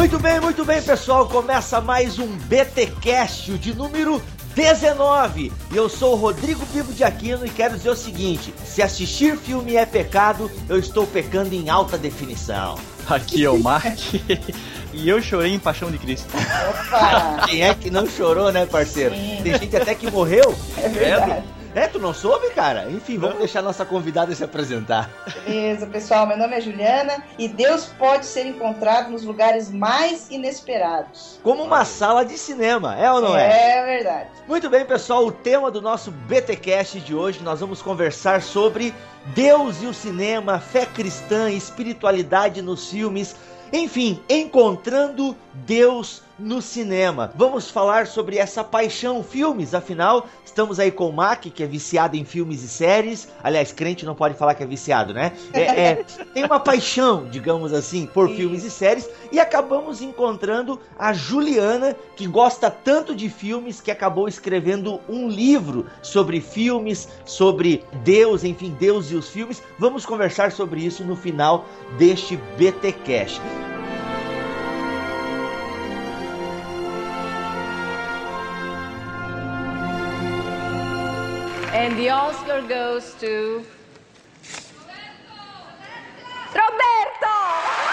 Muito bem, muito bem, pessoal. Começa mais um BTcast de número 19. E eu sou o Rodrigo Vivo de Aquino e quero dizer o seguinte: se assistir filme é pecado, eu estou pecando em alta definição. Aqui é o Mark. E eu chorei em Paixão de Cristo. Opa! Quem é que não chorou, né, parceiro? Sim. Tem gente até que morreu. É verdade. É, tu não soube, cara? Enfim, vamos deixar nossa convidada se apresentar. Beleza, pessoal. Meu nome é Juliana e Deus pode ser encontrado nos lugares mais inesperados. Como uma sala de cinema, é ou não é? É verdade. Muito bem, pessoal. O tema do nosso BTcast de hoje nós vamos conversar sobre Deus e o cinema, fé cristã, espiritualidade nos filmes. Enfim, encontrando Deus no cinema. Vamos falar sobre essa paixão filmes, afinal, estamos aí com o Mac, que é viciado em filmes e séries. Aliás, crente não pode falar que é viciado, né? É, é, tem uma paixão, digamos assim, por filmes e séries. E acabamos encontrando a Juliana, que gosta tanto de filmes que acabou escrevendo um livro sobre filmes, sobre Deus, enfim, Deus e os filmes. Vamos conversar sobre isso no final deste BT Cash. And the Oscar goes to Roberto!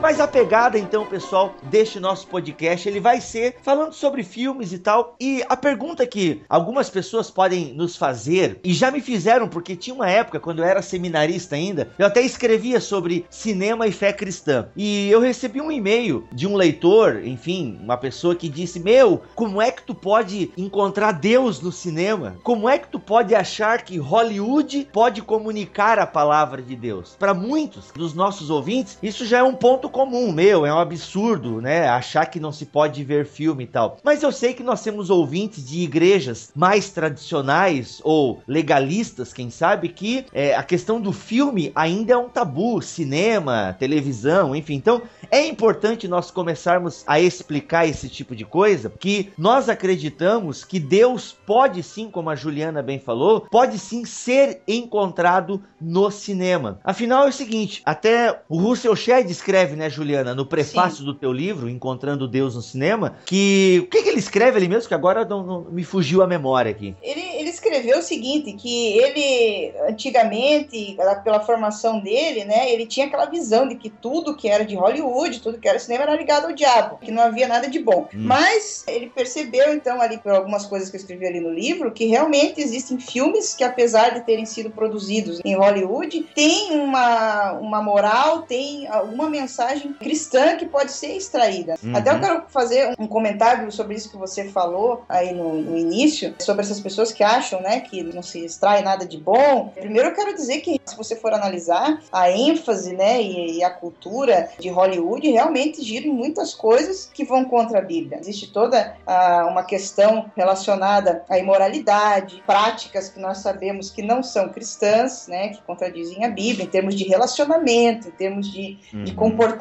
Mas a pegada, então, pessoal, deste nosso podcast, ele vai ser falando sobre filmes e tal. E a pergunta que algumas pessoas podem nos fazer, e já me fizeram, porque tinha uma época, quando eu era seminarista ainda, eu até escrevia sobre cinema e fé cristã. E eu recebi um e-mail de um leitor, enfim, uma pessoa que disse: Meu, como é que tu pode encontrar Deus no cinema? Como é que tu pode achar que Hollywood pode comunicar a palavra de Deus? Para muitos dos nossos ouvintes, isso já é um ponto comum meu, é um absurdo, né? Achar que não se pode ver filme e tal. Mas eu sei que nós temos ouvintes de igrejas mais tradicionais ou legalistas, quem sabe, que é, a questão do filme ainda é um tabu, cinema, televisão, enfim. Então é importante nós começarmos a explicar esse tipo de coisa, que nós acreditamos que Deus pode sim, como a Juliana bem falou, pode sim ser encontrado no cinema. Afinal é o seguinte, até o Russell Shedd escreve né, Juliana, no prefácio Sim. do teu livro, Encontrando Deus no Cinema, que. O que, que ele escreve ali mesmo? Que agora não, não, me fugiu a memória aqui. Ele, ele escreveu o seguinte: que ele, antigamente, pela formação dele, né, ele tinha aquela visão de que tudo que era de Hollywood, tudo que era cinema era ligado ao diabo, que não havia nada de bom. Hum. Mas ele percebeu, então, ali por algumas coisas que eu escrevi ali no livro, que realmente existem filmes que, apesar de terem sido produzidos em Hollywood, tem uma, uma moral, tem alguma mensagem mensagem cristã que pode ser extraída. Uhum. Até eu quero fazer um comentário sobre isso que você falou aí no, no, início, sobre essas pessoas que acham, né, que não se extrai nada de bom. Primeiro eu quero dizer que se você for analisar a ênfase, né, e, e a cultura de Hollywood realmente gira em muitas coisas que vão contra a Bíblia. Existe toda ah, uma questão relacionada à imoralidade, práticas que nós sabemos que não são cristãs, né, que contradizem a Bíblia em termos de relacionamento, em termos de, uhum. de comportamento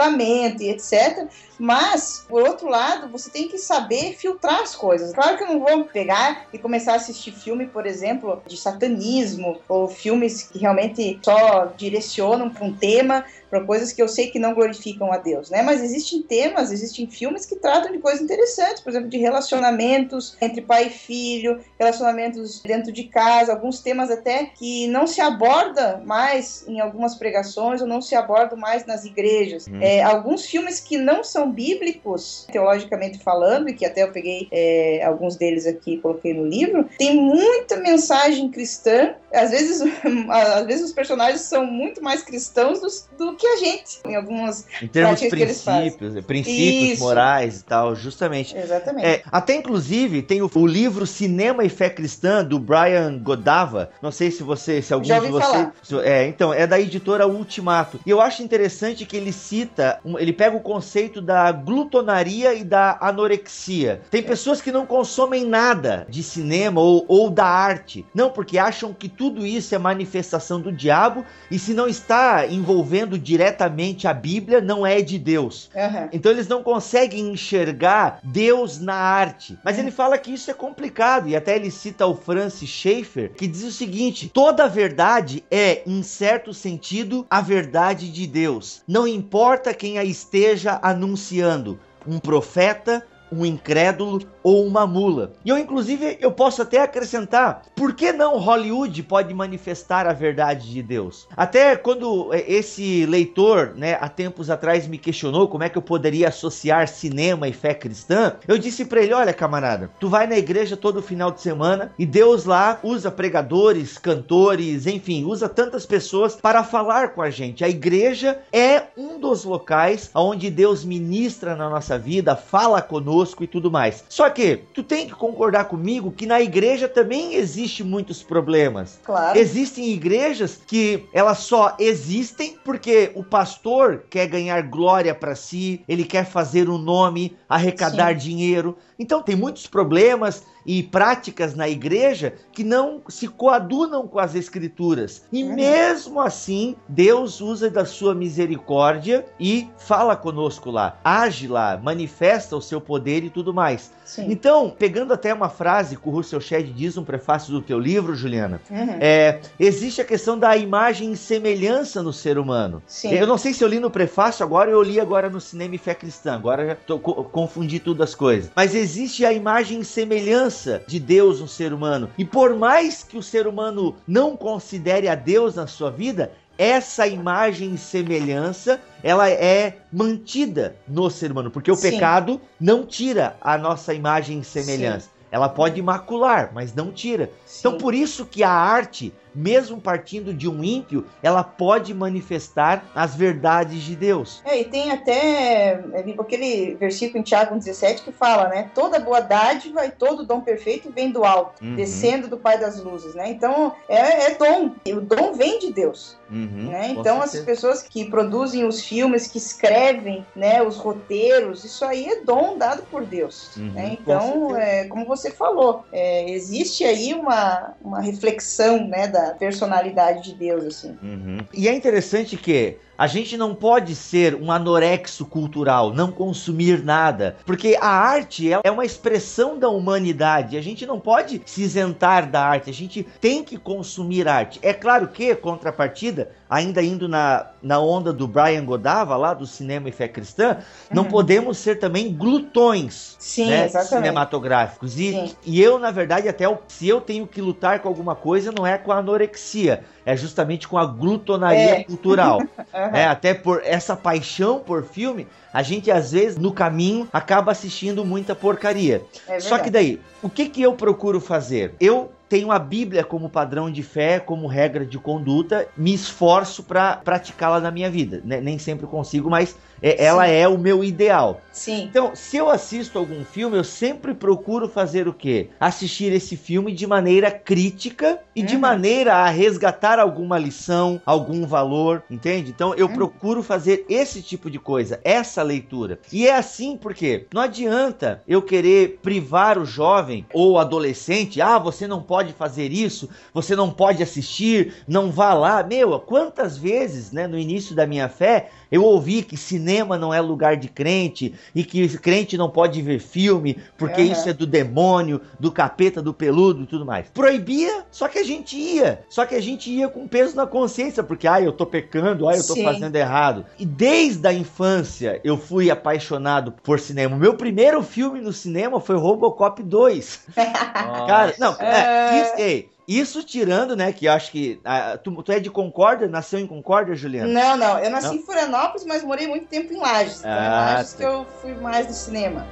e etc. Mas, por outro lado, você tem que saber filtrar as coisas. Claro que eu não vou pegar e começar a assistir filme, por exemplo, de satanismo, ou filmes que realmente só direcionam para um tema para coisas que eu sei que não glorificam a Deus, né? Mas existem temas, existem filmes que tratam de coisas interessantes, por exemplo, de relacionamentos entre pai e filho, relacionamentos dentro de casa, alguns temas até que não se aborda mais em algumas pregações ou não se aborda mais nas igrejas. Hum. É, alguns filmes que não são bíblicos, teologicamente falando, e que até eu peguei é, alguns deles aqui e coloquei no livro, tem muita mensagem cristã. Às vezes, às vezes os personagens são muito mais cristãos do, do que a gente, em algumas em termos de princípios, princípios Isso. morais e tal, justamente. Exatamente. É, até inclusive tem o, o, livro Cinema e Fé Cristã do Brian Godava. Não sei se você, se algum Já de você, é, então é da editora Ultimato. E eu acho interessante que ele cita, ele pega o conceito da glutonaria e da anorexia. Tem pessoas que não consomem nada de cinema ou, ou da arte, não porque acham que tudo isso é manifestação do diabo e se não está envolvendo diretamente a Bíblia não é de Deus. Aham. Então eles não conseguem enxergar Deus na arte. Mas ele fala que isso é complicado e até ele cita o Francis Schaeffer, que diz o seguinte: toda verdade é, em certo sentido, a verdade de Deus. Não importa quem a esteja anunciando, um profeta, um incrédulo ou uma mula. E eu, inclusive, eu posso até acrescentar, por que não Hollywood pode manifestar a verdade de Deus? Até quando eh, esse leitor, né, há tempos atrás me questionou como é que eu poderia associar cinema e fé cristã, eu disse para ele, olha camarada, tu vai na igreja todo final de semana e Deus lá usa pregadores, cantores, enfim, usa tantas pessoas para falar com a gente. A igreja é um dos locais onde Deus ministra na nossa vida, fala conosco e tudo mais. Só que tu tem que concordar comigo que na igreja também existe muitos problemas. Claro. Existem igrejas que elas só existem porque o pastor quer ganhar glória para si, ele quer fazer um nome, arrecadar dinheiro. Então tem muitos problemas e práticas na igreja que não se coadunam com as escrituras. E mesmo assim, Deus usa da sua misericórdia e fala conosco lá, age lá, manifesta o seu poder e tudo mais. Sim. Então, pegando até uma frase que o Russell Shedd diz no prefácio do teu livro, Juliana, Uhum. é, existe a questão da imagem e semelhança no ser humano. Sim. Eu não sei se eu li no prefácio agora ou eu li agora no Cinema e Fé Cristã. Agora já tô, co- confundi tudo as coisas. Mas existe a imagem e semelhança de Deus no ser humano. E por mais que o ser humano não considere a Deus na sua vida, essa imagem e semelhança, ela é mantida no ser humano, porque o Sim. pecado não tira a nossa imagem e semelhança. Ela pode macular, mas não tira. Então, Sim. por isso que a arte, mesmo partindo de um ímpio, ela pode manifestar as verdades de Deus. É, e tem até é, aquele versículo em Tiago 17 que fala, né? Toda boa dádiva e todo dom perfeito vem do alto, Uhum. descendo do Pai das luzes, né? Então, é, é dom. E o dom vem de Deus. Uhum, né? com Então as pessoas que produzem os filmes, que escrevem, né, os roteiros, isso aí é dom dado por Deus. Uhum, né? com Então, certeza. é, como você falou, é, existe aí uma, uma reflexão, né, da personalidade de Deus, assim. Uhum. E é interessante que a gente não pode ser um anorexo cultural, não consumir nada, porque a arte é é uma expressão da humanidade. A gente não pode se isentar da arte, a gente tem que consumir arte. É claro que, contrapartida, ainda indo na, na onda do Brian Godava, lá do Cinema e Fé Cristã, não Uhum. podemos ser também glutões Sim, né, cinematográficos. E, Sim. e eu, na verdade, até o- se eu tenho que lutar com alguma coisa, não é com a anorexia, é justamente com a glutonaria É. cultural. É, até por essa paixão por filme, a gente às vezes no caminho acaba assistindo muita porcaria. É Só que daí, o que que eu procuro fazer? Eu tenho a Bíblia como padrão de fé, como regra de conduta, me esforço para praticá-la na minha vida. né? Nem sempre consigo, mas é, ela Sim. é o meu ideal. Sim. Então, se eu assisto algum filme, eu sempre procuro fazer o quê? Assistir esse filme de maneira crítica e de Uhum. maneira a resgatar alguma lição, algum valor, entende? Então, eu Uhum. procuro fazer esse tipo de coisa, essa leitura. E é assim porque não adianta eu querer privar o jovem ou adolescente, ah, você não pode fazer isso, você não pode assistir, não vá lá. Meu, quantas vezes, né, no início da minha fé, eu ouvi que cinema não é lugar de crente e que crente não pode ver filme porque Aham. isso é do demônio, do capeta, do peludo e tudo mais. Proibia, só que a gente ia. Só que a gente ia com peso na consciência, porque ah, eu tô pecando, ah, eu tô Sim. fazendo errado. E desde a infância eu fui apaixonado por cinema. O meu primeiro filme no cinema foi Robocop 2. Cara, não, é, É. isso, ei, isso tirando, né, que eu acho que ah, tu, tu é de Concórdia, nasceu em Concórdia, Juliana? Não, não. Eu nasci Não? em Florianópolis, mas morei muito tempo em Lages. Então, Ah, em Lages tá. que eu fui mais no cinema.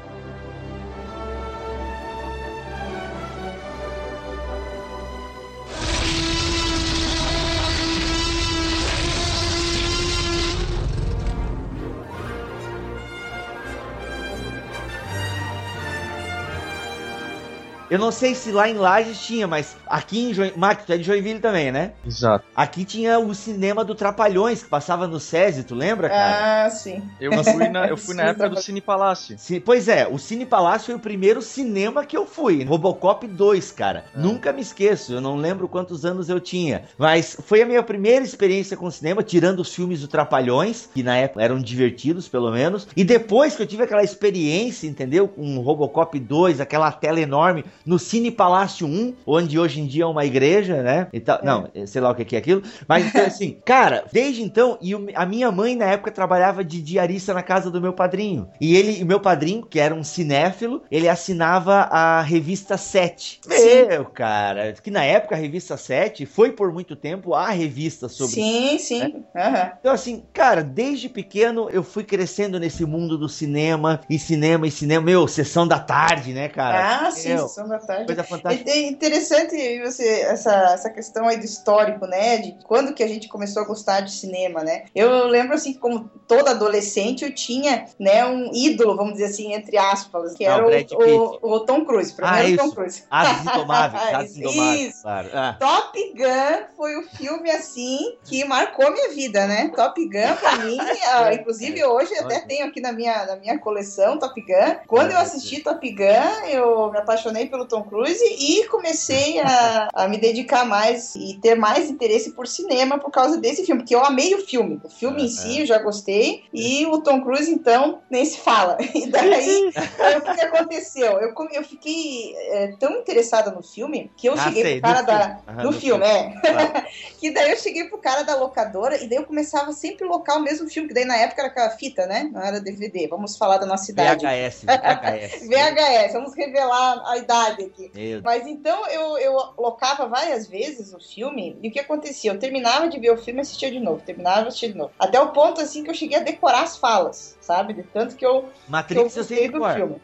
Eu não sei se lá em Lages tinha, mas aqui em Joinville. Marcos, tu é de Joinville também, né? Exato. Aqui tinha o cinema do Trapalhões, que passava no SESI, tu lembra, cara? Ah, sim. Eu fui na, eu fui na época do Cine Palácio. Sim, pois é, o Cine Palácio foi o primeiro cinema que eu fui. Robocop 2, cara. Nunca me esqueço, eu não lembro quantos anos eu tinha. Mas foi a minha primeira experiência com cinema, tirando os filmes do Trapalhões, que na época eram divertidos, pelo menos. E depois que eu tive aquela experiência, entendeu? Com o Robocop 2, aquela tela enorme, no Cine Palácio 1, onde hoje em dia é uma igreja, né? E tal. Não, sei lá o que é aquilo. Mas então, assim, cara, desde então, e a minha mãe na época trabalhava de diarista na casa do meu padrinho. E ele, meu padrinho, que era um cinéfilo, ele assinava a revista 7. Sim. Meu, cara, que na época a revista 7 foi por muito tempo a revista sobre Sim, sim. Aham. então, assim, cara, desde pequeno eu fui crescendo nesse mundo do cinema, e cinema, e cinema. Meu, sessão da tarde, né, cara? Ah, sim, Meu, Sessão da Coisa fantástica. É interessante você, essa, essa questão aí do histórico, né? De quando que a gente começou a gostar de cinema, né? Eu lembro, assim, que como toda adolescente, eu tinha, né, um ídolo, vamos dizer assim, entre aspas, que Ah, era o o, o, o Tom Cruise. Ah, Primeiro Tom isso. Cruise. Asas Indomáveis, Asas Indomáveis, Isso. claro. Ah. Top Gun foi o filme assim que marcou minha vida, né? Top Gun pra mim, ah, inclusive hoje eu até tenho aqui na minha, na minha coleção Top Gun. Quando eu assisti Top Gun, eu me apaixonei pelo Tom Cruise e comecei a, a me dedicar mais e ter mais interesse por cinema por causa desse filme, porque eu amei o filme. O filme em si eu já gostei e o Tom Cruise então nem se fala. E daí Aí, o que, aconteceu? Eu, eu fiquei é, tão interessada no filme que eu Ah, cheguei sei, pro cara da. filme. Aham, no no filme, é. Claro. que daí eu cheguei pro cara da locadora e daí eu começava sempre a locar o mesmo filme, que daí na época era aquela fita, né? Não era DVD. Vamos falar da nossa cidade. VHS, VHS. VHS, vamos revelar a idade aqui. Meu Mas então eu, eu locava várias vezes o filme e o que acontecia? Eu terminava de ver o filme e assistia de novo, terminava e assistia de novo. Até o ponto assim que eu cheguei a decorar as falas, sabe? De tanto que eu, que eu Matrix eu sei do filme.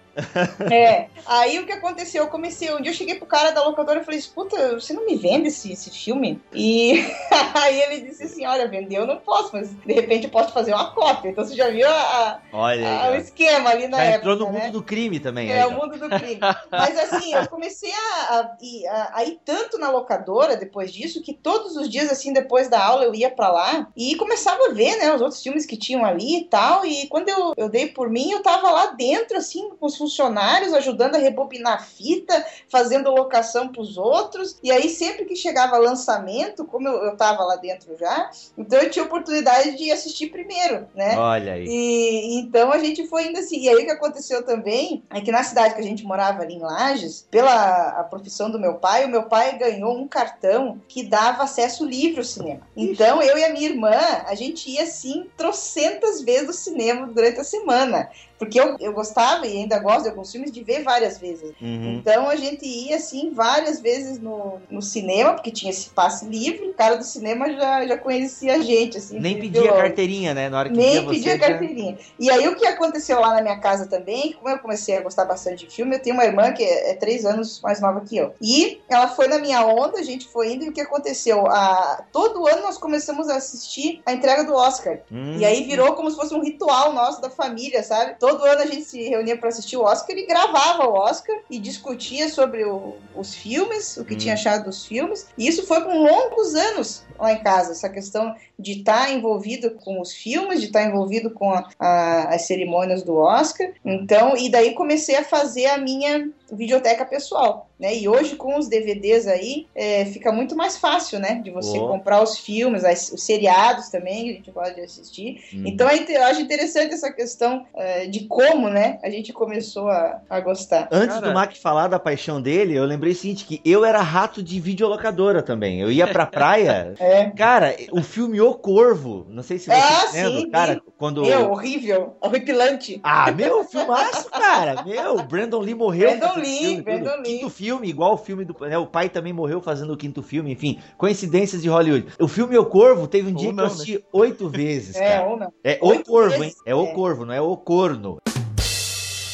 É. Aí o que aconteceu? Eu comecei, um dia eu cheguei pro cara da locadora e falei, escuta, você não me vende esse, esse filme? E aí ele disse assim, olha, vender eu não posso, mas de repente eu posso fazer uma cópia. Então você já viu a- Olha a- o esquema ali na Já época, entrou no né? mundo do crime também. É aí, o mundo do crime. Mas assim, eu comecei a, a, ir- a- a tanto na locadora depois disso que todos os dias, assim, depois da aula, eu ia pra lá e começava a ver, né, os outros filmes que tinham ali e tal. E quando eu, eu dei por mim, eu tava lá dentro, assim, com os funcionários, ajudando a rebobinar a fita, fazendo locação pros outros. E aí, sempre que chegava lançamento, como eu, eu tava lá dentro já, então eu tinha oportunidade de assistir primeiro, né? Olha aí. E então a gente foi indo assim. E aí o que aconteceu também é que na cidade que a gente morava ali em Lages, pela a profissão do meu pai, o meu pai ganhou um cartão que dava acesso livre ao cinema. Então eu e a minha irmã, a gente ia assim trocentas vezes no cinema durante a semana. Porque eu, eu gostava e ainda gosto de alguns filmes de ver várias vezes. Uhum. Então a gente ia assim várias vezes no, no cinema, porque tinha esse passe livre, o cara do cinema já, já conhecia a gente. Assim, Nem pedia carteirinha, né? Na hora que Nem pedia já- carteirinha. E aí o que aconteceu lá na minha casa também, como eu comecei a gostar bastante de filme, eu tenho uma irmã que é, é três anos mais nova que eu. E ela foi na minha onda, a gente foi indo, e o que aconteceu? A, todo ano nós começamos a assistir a entrega do Oscar. Hum. E aí virou como se fosse um ritual nosso da família, sabe? Todo ano a gente se reunia para assistir o Oscar e gravava o Oscar e discutia sobre o- os filmes, o que Hum. tinha achado dos filmes. E isso foi com longos anos lá em casa, essa questão de estar envolvido com os filmes, de estar envolvido com a- a- as cerimônias do Oscar. Então, e daí comecei a fazer a minha videoteca pessoal, né? E hoje com os DVDs aí é, fica muito mais fácil, né? De você Oh. comprar os filmes, as- os seriados também que a gente pode assistir. Hum. Então é eu acho interessante essa questão é, de como, né? A gente começou a, a gostar. Antes Cara- do Mac falar da paixão dele, eu lembrei o seguinte, que eu era rato de videolocadora também. Eu ia pra praia, É. cara, o filme O Corvo, não sei se você Ah, lembra, sim, cara, sim. quando... Meu, horrível, horripilante. Ah, meu, filmaço, cara. Meu, Brandon Lee morreu. Brandon Lee, filme, tudo. Brandon Lee. Quinto filme, igual o filme do. Né, o pai também morreu fazendo o quinto filme, enfim. Coincidências de Hollywood. O filme O Corvo teve um Ou dia que eu assisti oito vezes, É, cara. ou não. É O Oito Corvo, hein? vezes? É O É. Corvo, não é O Corno.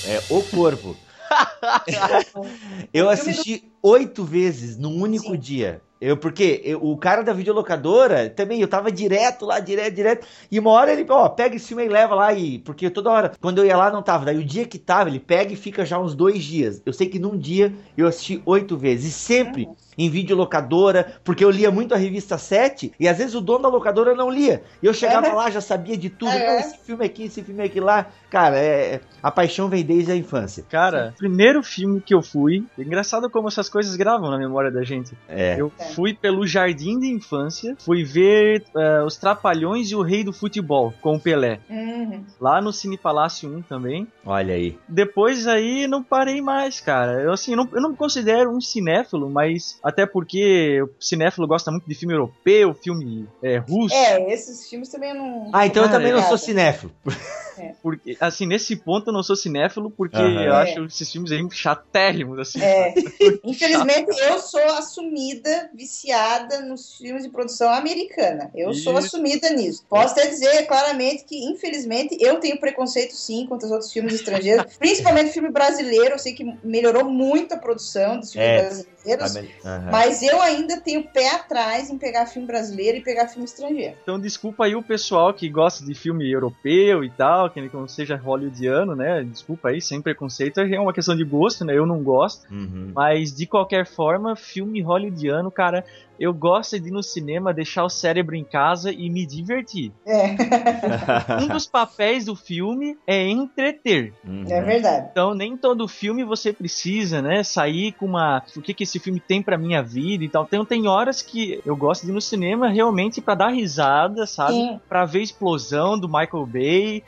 É O Corvo. Eu filme assisti oito vezes num único Sim. dia. Eu, porque eu- o cara da videolocadora também, eu tava direto lá, direto, direto. E uma hora ele, ó, pega esse filme e leva lá e. Porque toda hora, quando eu ia lá, não tava. Daí o dia que tava, ele pega e fica já uns dois dias. Eu sei que num dia eu assisti oito vezes. E sempre em videolocadora, porque eu lia muito a revista 7 e às vezes o dono da locadora não lia. E eu chegava É. lá, já sabia de tudo. É. Não, esse filme aqui, esse filme aqui lá. Cara, é, a paixão vem desde a infância. Cara, primeiro filme que eu fui. Engraçado como essas coisas gravam na memória da gente. É. Eu É. fui pelo Jardim de Infância, fui ver eh, Os Trapalhões e o Rei do Futebol com o Pelé. Uhum. Lá no Cine Palácio 1 também. Olha aí. Depois aí não parei mais, cara. Eu assim, não, eu não me considero um cinéfilo, mas até porque o cinéfilo gosta muito de filme europeu, filme eh, russo. É, esses filmes também eu não. Ah, então eu também não sou obrigada. Cinéfilo. Porque, assim, nesse ponto eu não sou cinéfilo, porque Aham. eu É. acho esses filmes aí chatérrimos, assim. É, infelizmente eu sou assumida, viciada nos filmes de produção americana. Eu sou Isso. assumida nisso. Posso até dizer claramente que, infelizmente, eu tenho preconceito sim contra os outros filmes estrangeiros, principalmente filme brasileiro. Eu sei que melhorou muito a produção dos filmes É. brasileiros, Aham. mas eu ainda tenho pé atrás em pegar filme brasileiro e pegar filme estrangeiro. Então desculpa aí o pessoal que gosta de filme europeu e tal, que não seja hollywoodiano, né? Desculpa aí, sem preconceito, é uma questão de gosto, né? Eu não gosto, Uhum. mas de qualquer forma, filme hollywoodiano, cara, eu gosto de ir no cinema, deixar o cérebro em casa e me divertir. É, Um dos papéis do filme é entreter. Uhum. é verdade. Então, nem todo filme você precisa, né, sair com uma, o que que esse filme tem pra minha vida e tal. Então, tem horas que eu gosto de ir no cinema realmente pra dar risada, sabe? Sim. Pra ver a explosão do Michael Bay.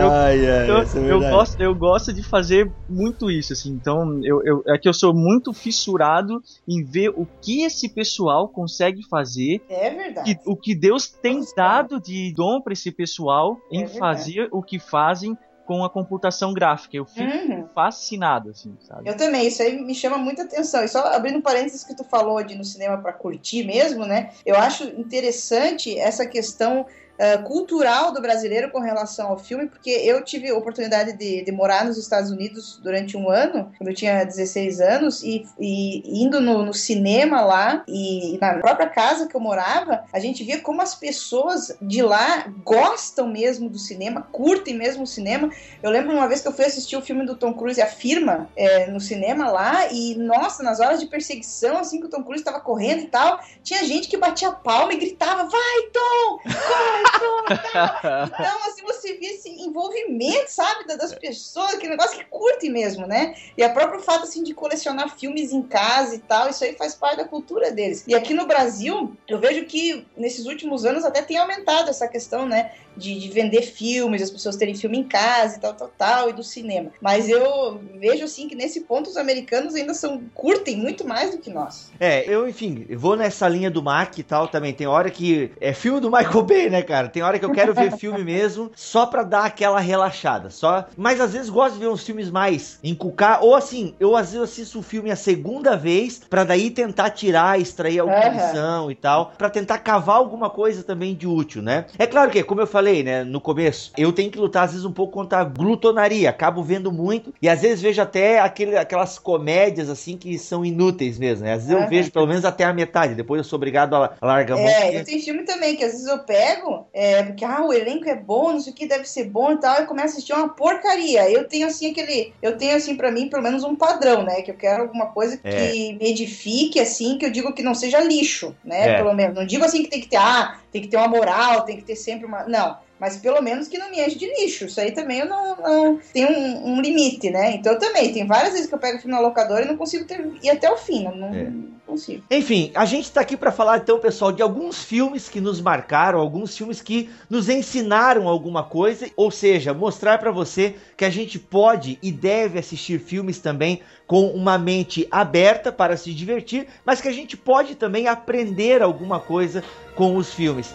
Eu- Ai, ai, Eu, é eu gosto, eu gosto de fazer muito isso, assim. Então, eu, eu, é que eu sou muito fissurado em ver o que esse pessoal consegue fazer É verdade. que- o que Deus tem Nossa. dado de dom para esse pessoal É em verdade. fazer o que fazem com a computação gráfica. Eu fico Uhum. fascinado, assim, sabe? Eu também, isso aí me chama muita atenção. E só abrindo parênteses que tu falou de no cinema para curtir mesmo, né? Eu acho interessante essa questão ah, cultural do brasileiro com relação ao filme, porque eu tive a oportunidade de, de morar nos Estados Unidos durante um ano, quando eu tinha 16 anos, e, e indo no, no cinema lá, e na própria casa que eu morava, a gente via como as pessoas de lá gostam mesmo do cinema, curtem mesmo o cinema. Eu lembro uma vez que eu fui assistir o filme do Tom Cruise, A Firma, é, no cinema lá, e nossa, nas horas de perseguição, assim que o Tom Cruise estava correndo e tal, tinha gente que batia palma e gritava: Vai, Tom! Corre, E tal. Então, assim, você vê esse envolvimento, sabe, da- das pessoas, que negócio que curtem mesmo, né? E a próprio fato, assim, de colecionar filmes em casa e tal, isso aí faz parte da cultura deles. E aqui no Brasil, eu vejo que nesses últimos anos até tem aumentado essa questão, né? De, de vender filmes, as pessoas terem filme em casa e tal, tal, tal, e do cinema. Mas eu vejo, assim, que nesse ponto os americanos ainda são, curtem muito mais do que nós. É, eu, enfim, vou nessa linha do Mac e tal também. Tem hora que. É filme do Michael Bay, né, cara? Tem hora que eu quero ver filme mesmo, só pra dar aquela relaxada. Só. Mas às vezes gosto de ver uns filmes mais encucar. Ou assim, eu às vezes assisto o filme a segunda vez, pra daí tentar tirar, extrair alguma Aham. lição e tal. Pra tentar cavar alguma coisa também de útil, né? É claro que, como eu falei, né, no começo, eu tenho que lutar às vezes um pouco contra a glutonaria. Acabo vendo muito. E às vezes vejo até aquele, aquelas comédias assim que são inúteis mesmo, né? Às vezes eu vejo pelo menos até a metade. Depois eu sou obrigado a a largar a mão. É, eu tenho filme também, que às vezes eu pego, é, porque ah, o elenco é bom, não sei o que, deve ser bom e tal, e começo a assistir uma porcaria. Eu tenho assim aquele. Eu tenho assim, pra mim, pelo menos um padrão, né? Que eu quero alguma coisa que É. me edifique, assim, que eu digo que não seja lixo, né? É. Pelo menos. Não digo assim que tem que ter, ah, tem que ter uma moral, tem que ter sempre uma. Não. Mas pelo menos que não me enche de lixo. Isso aí também eu não. não tem um, um limite, né? Então eu também. Tem várias vezes que eu pego filme na locadora e não consigo ter, ir até o fim. Não, não É. consigo. Enfim, a gente tá aqui pra falar então, pessoal, de alguns filmes que nos marcaram, alguns filmes que nos ensinaram alguma coisa, ou seja, mostrar pra você que a gente pode e deve assistir filmes também com uma mente aberta para se divertir, mas que a gente pode também aprender alguma coisa com os filmes.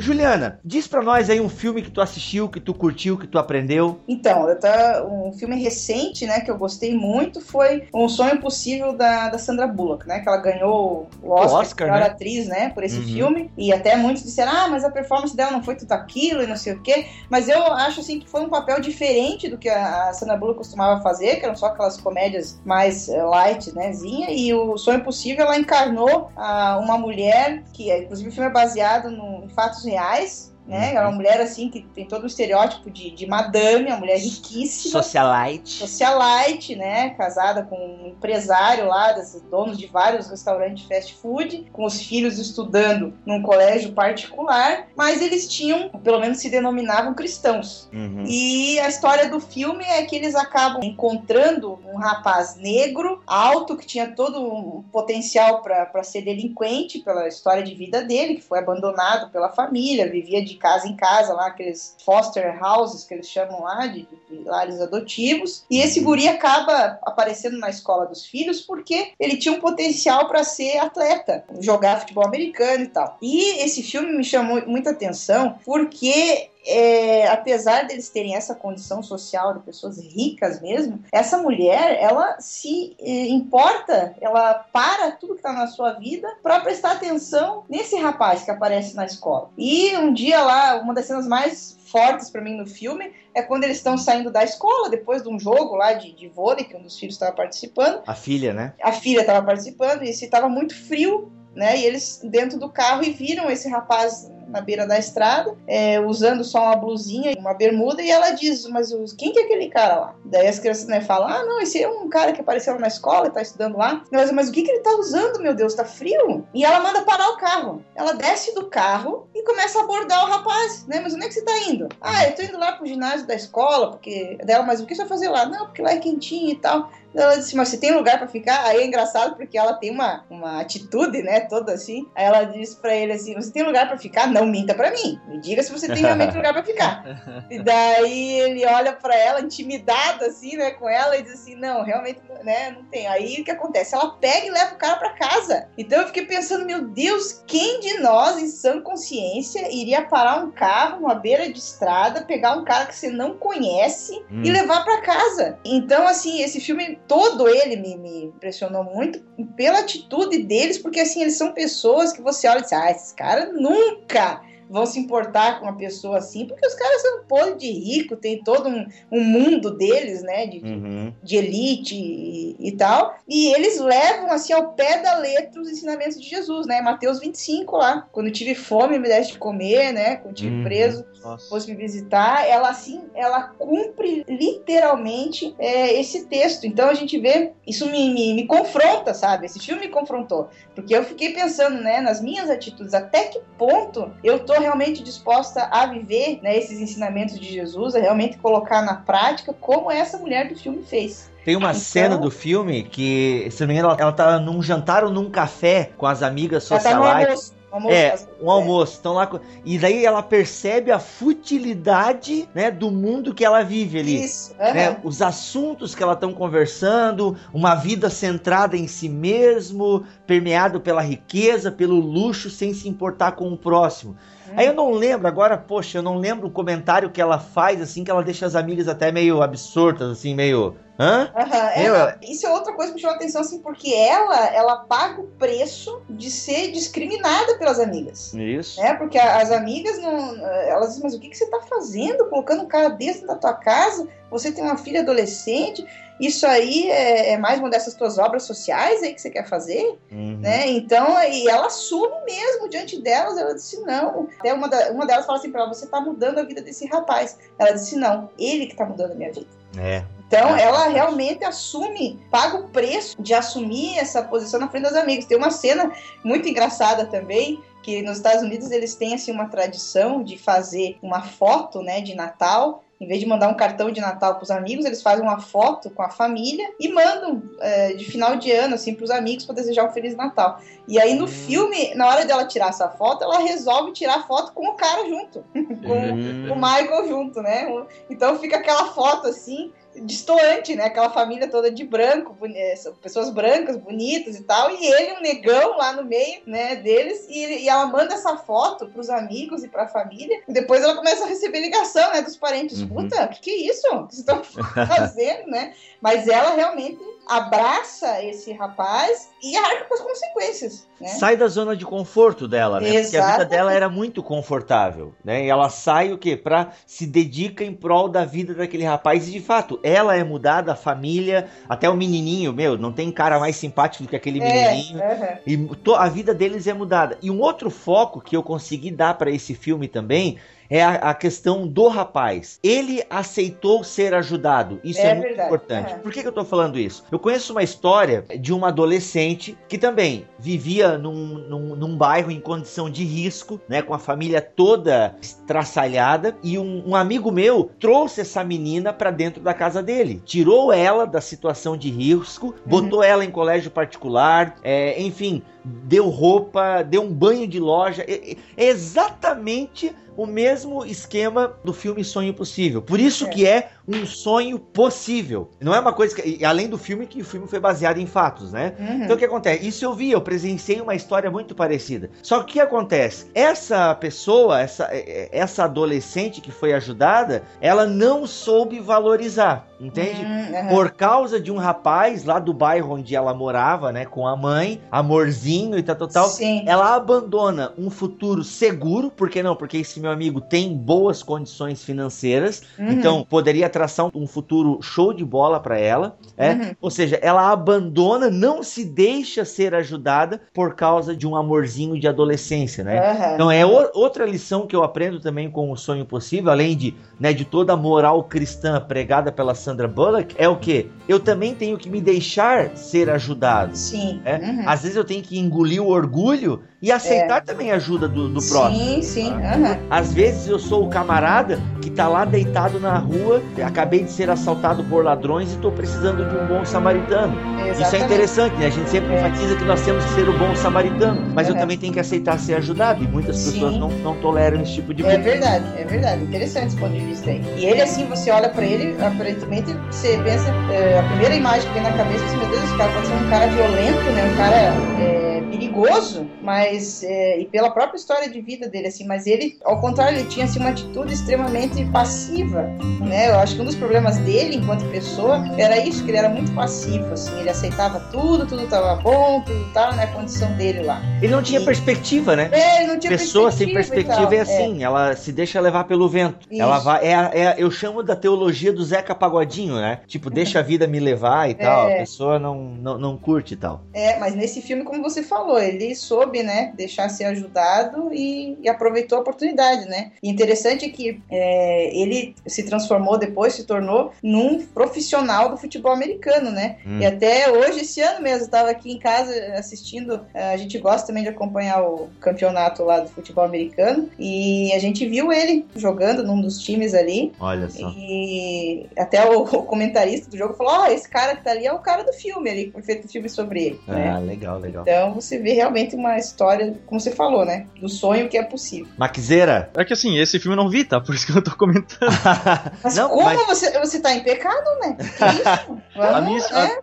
Juliana, diz pra nós aí um filme que tu assistiu, que tu curtiu, que tu aprendeu. Então, eu tá, um filme recente, né, que eu gostei muito foi Um Sonho Possível da, da Sandra Bullock, né, que ela ganhou o Oscar, Oscar, melhor né? atriz, né, por esse Uhum. filme. E até muitos disseram, ah, mas a performance dela não foi tudo aquilo e não sei o quê. Mas eu acho, assim, que foi um papel diferente do que a, a Sandra Bullock costumava fazer, que eram só aquelas comédias mais eh, light, né, zinha. E o Sonho Possível, ela encarnou ah, uma mulher que, inclusive, o filme é baseado no, em fatos reais, né? Uhum. É uma mulher, assim, que tem todo o estereótipo de, de madame, uma mulher riquíssima Socialite. socialite, né? Casada com um empresário lá, desses donos de vários restaurantes de fast food, com os filhos estudando num colégio particular, mas eles tinham, pelo menos se denominavam cristãos. Uhum. E a história do filme é que eles acabam encontrando um rapaz negro, alto, que tinha todo um potencial para ser delinquente pela história de vida dele, que foi abandonado pela família, vivia de casa em casa, lá aqueles foster houses que eles chamam lá, de, de lares adotivos. E esse guri acaba aparecendo na escola dos filhos porque ele tinha um potencial para ser atleta, jogar futebol americano e tal. E esse filme me chamou muita atenção porque é, apesar deles terem essa condição social de pessoas ricas mesmo, essa mulher, ela se eh, importa, ela para tudo que tá na sua vida para prestar atenção nesse rapaz que aparece na escola. E um dia lá, uma das cenas mais fortes para mim no filme é quando eles estão saindo da escola depois de um jogo lá de, de vôlei que um dos filhos estava participando. A filha, né? A filha estava participando e estava muito frio, né? E eles dentro do carro e viram esse rapaz na beira da estrada, é, usando só uma blusinha e uma bermuda, e ela diz, mas quem que é aquele cara lá? Daí as crianças né, falam, ah, não, esse é um cara que apareceu na escola e tá estudando lá. Mas, mas o que que ele tá usando, meu Deus, tá frio? E ela manda parar o carro. Ela desce do carro e começa a abordar o rapaz, né? Mas onde é que você tá indo? Ah, eu tô indo lá pro ginásio da escola, porque... Dela, mas o que você vai fazer lá? Não, porque lá é quentinho e tal. Ela disse, mas você tem lugar pra ficar? Aí é engraçado porque ela tem uma, uma atitude, né, toda assim. Aí ela disse pra ele assim, você tem lugar pra ficar? Não minta pra mim. Me diga se você tem realmente lugar pra ficar. E daí ele olha pra ela, intimidado assim, né, com ela e diz assim, não, realmente, né, não tem. Aí o que acontece? Ela pega e leva o cara pra casa. Então eu fiquei pensando, meu Deus, quem de nós, em sã consciência, iria parar um carro numa beira de estrada, pegar um cara que você não conhece Hum. e levar pra casa. Então, assim, esse filme todo ele me, me impressionou muito pela atitude deles, porque assim, eles são pessoas que você olha e diz, ah, esses caras nunca vão se importar com uma pessoa assim, porque os caras são um povo de rico, tem todo um, um mundo deles, né, de, Uhum. de elite e, e tal, e eles levam assim ao pé da letra os ensinamentos de Jesus, né, Mateus 25 lá, quando tive fome me deste de comer, né, quando tive Uhum. preso Nossa. fosse me visitar, ela assim, ela cumpre literalmente é, esse texto. Então a gente vê, isso me, me, me confronta, sabe? Esse filme me confrontou. Porque eu fiquei pensando, né, nas minhas atitudes, até que ponto eu tô realmente disposta a viver né, esses ensinamentos de Jesus, a realmente colocar na prática como essa mulher do filme fez. Tem uma Então- cena do filme que, se não me engano, ela, ela tá num jantar ou num café com as amigas tá socialites. almoço. É, um almoço. Estão lá. E daí ela percebe a futilidade, né, do mundo que ela vive ali. Isso. aham. né, os assuntos que ela estão conversando, uma vida centrada em si mesmo, permeado pela riqueza, pelo luxo, sem se importar com o próximo. Hum. Aí eu não lembro agora, poxa, eu não lembro o comentário que ela faz, assim, que ela deixa as amigas até meio absortas, assim, meio. Hã? Aham, é, Eu- não, isso é outra coisa que me chamou a atenção, assim, porque ela, ela paga o preço de ser discriminada pelas amigas. Isso. né? Porque as amigas não. Elas dizem, mas o que, que você tá fazendo? Colocando um cara desse na tua casa? Você tem uma filha adolescente? Isso aí é, é mais uma dessas tuas obras sociais aí que você quer fazer? Uhum. Né? Então, e ela assume mesmo diante delas. Ela disse: não. Até uma, da- uma delas fala assim pra ela: você tá mudando a vida desse rapaz. Ela disse: não, ele que tá mudando a minha vida. É. Então, É, ela realmente assume, paga o preço de assumir essa posição na frente das amigas. Tem uma cena muito engraçada também, que nos Estados Unidos eles têm assim uma tradição de fazer uma foto, né, de Natal. Em vez de mandar um cartão de Natal para os amigos, eles fazem uma foto com a família e mandam é, de final de ano assim para os amigos para desejar um feliz Natal. E aí no filme, na hora dela tirar essa foto, ela resolve tirar foto com o cara junto com Hum. o Michael junto, né? Então fica aquela foto assim, destoante, né? Aquela família toda de branco, são pessoas brancas, bonitas e tal, e ele, um negão lá no meio, né, deles, e, e ela manda essa foto pros amigos e pra família, e depois ela começa a receber ligação, né, dos parentes. Uhum. Puta, o que, que é isso? O que vocês estão fazendo, né? Mas ela realmente abraça esse rapaz e arca com as consequências, né? Sai da zona de conforto dela, né? Porque a vida Exatamente. dela era muito confortável, né? E ela sai o quê? Pra se dedica em prol da vida daquele rapaz. E de fato, ela é mudada, a família, até o menininho, meu, não tem cara mais simpático do que aquele É, menininho. aham. E a vida deles é mudada. E um outro foco que eu consegui dar para esse filme também é a, a questão do rapaz. Ele aceitou ser ajudado. Isso é, É muito verdade. importante. Aham. Por que, que eu tô falando isso? Eu conheço uma história de uma adolescente que também vivia num, num, num bairro em condição de risco, né? Com a família toda estraçalhada. E um, um amigo meu trouxe essa menina para dentro da casa dele. Tirou ela da situação de risco, botou ela em colégio particular, é, enfim, deu roupa, deu um banho de loja. É, é exatamente o mesmo esquema do filme Sonho Possível. Por isso É. que é um sonho possível. Não é uma coisa que. Além do filme, que o filme foi baseado em fatos, né? Uhum. Então o que acontece? Isso eu vi, eu presenciei uma história muito parecida. Só que o que acontece? Essa pessoa, essa, é, é, essa adolescente que foi ajudada, ela não soube valorizar, entende? Hum, aham. Por causa de um rapaz lá do bairro onde ela morava, né, com a mãe, amorzinho e tal, tal, tal. Sim. Ela abandona um futuro seguro, por que não? Porque esse meu amigo tem boas condições financeiras, Uhum. então poderia um, futuro show de bola para ela, é? Uhum. Ou seja, ela abandona, não se deixa ser ajudada por causa de um amorzinho de adolescência, né? Aham. Então é o- outra lição que eu aprendo também com o Sonho Possível, além de, né, de toda a moral cristã pregada pela Sandra Bullock, é o que? Eu também tenho que me deixar ser ajudado. Sim. É? Uhum. Às vezes eu tenho que engolir o orgulho e aceitar também a ajuda do, do próximo. Sim, sim. aham. Às vezes eu sou o camarada que tá lá deitado na rua, acabei de ser assaltado por ladrões e tô precisando de um bom samaritano. Isso é Exatamente. interessante, né? A gente sempre É. enfatiza que nós temos que ser o bom samaritano, mas eu Uhum. também tenho que aceitar ser ajudado e muitas Sim. pessoas não, não toleram esse tipo de É verdade, é verdade. Interessante esse ponto de vista aí. E ele, assim, você olha pra ele, aparentemente, você pensa, é, a primeira imagem que vem na cabeça, você, meu Deus, esse cara pode ser um cara violento, né? Um cara é, perigoso, mas, é, e pela própria história de vida dele, assim, mas ele, ao contrário, ele tinha, assim, uma atitude extremamente passiva, né? Eu acho que um dos problemas dele, enquanto pessoa, era isso, que ele era muito passivo, assim, ele aceitava tudo, tudo tava bom, tudo tava na condição dele lá. Ele não tinha E- perspectiva, né? É, ele não tinha Pessoa sem e perspectiva tal. é assim, ela se deixa levar pelo vento. Isso. Ela vai, é, é eu chamo da teologia do Zeca Pagodinho, né? Tipo, deixa a vida me levar e tal. A É. pessoa não, não, não curte e tal. É, mas nesse filme, como você falou, ele soube, né, deixar ser ajudado e, e aproveitou a oportunidade, né? E interessante que é, ele se transformou depois, se tornou num profissional do futebol americano, né? Hum. E até hoje, esse ano mesmo, eu estava aqui em casa assistindo, a gente gosta também de acompanhar o campeonato lá do futebol americano, e a gente viu ele jogando num dos times ali, Olha só. e até o, o comentarista do jogo falou: Ó, esse cara que tá ali é o cara do filme, ele foi feito um filme sobre ele. né? Ah, legal, legal. Então você vê realmente uma história, como você falou, né? Do sonho que é possível. Maquiseira. É que assim, esse filme eu não vi, tá? Por isso que eu tô comentando. Mas não, como mas você, você tá em pecado, né? Que isso? Vamos, A minha- né?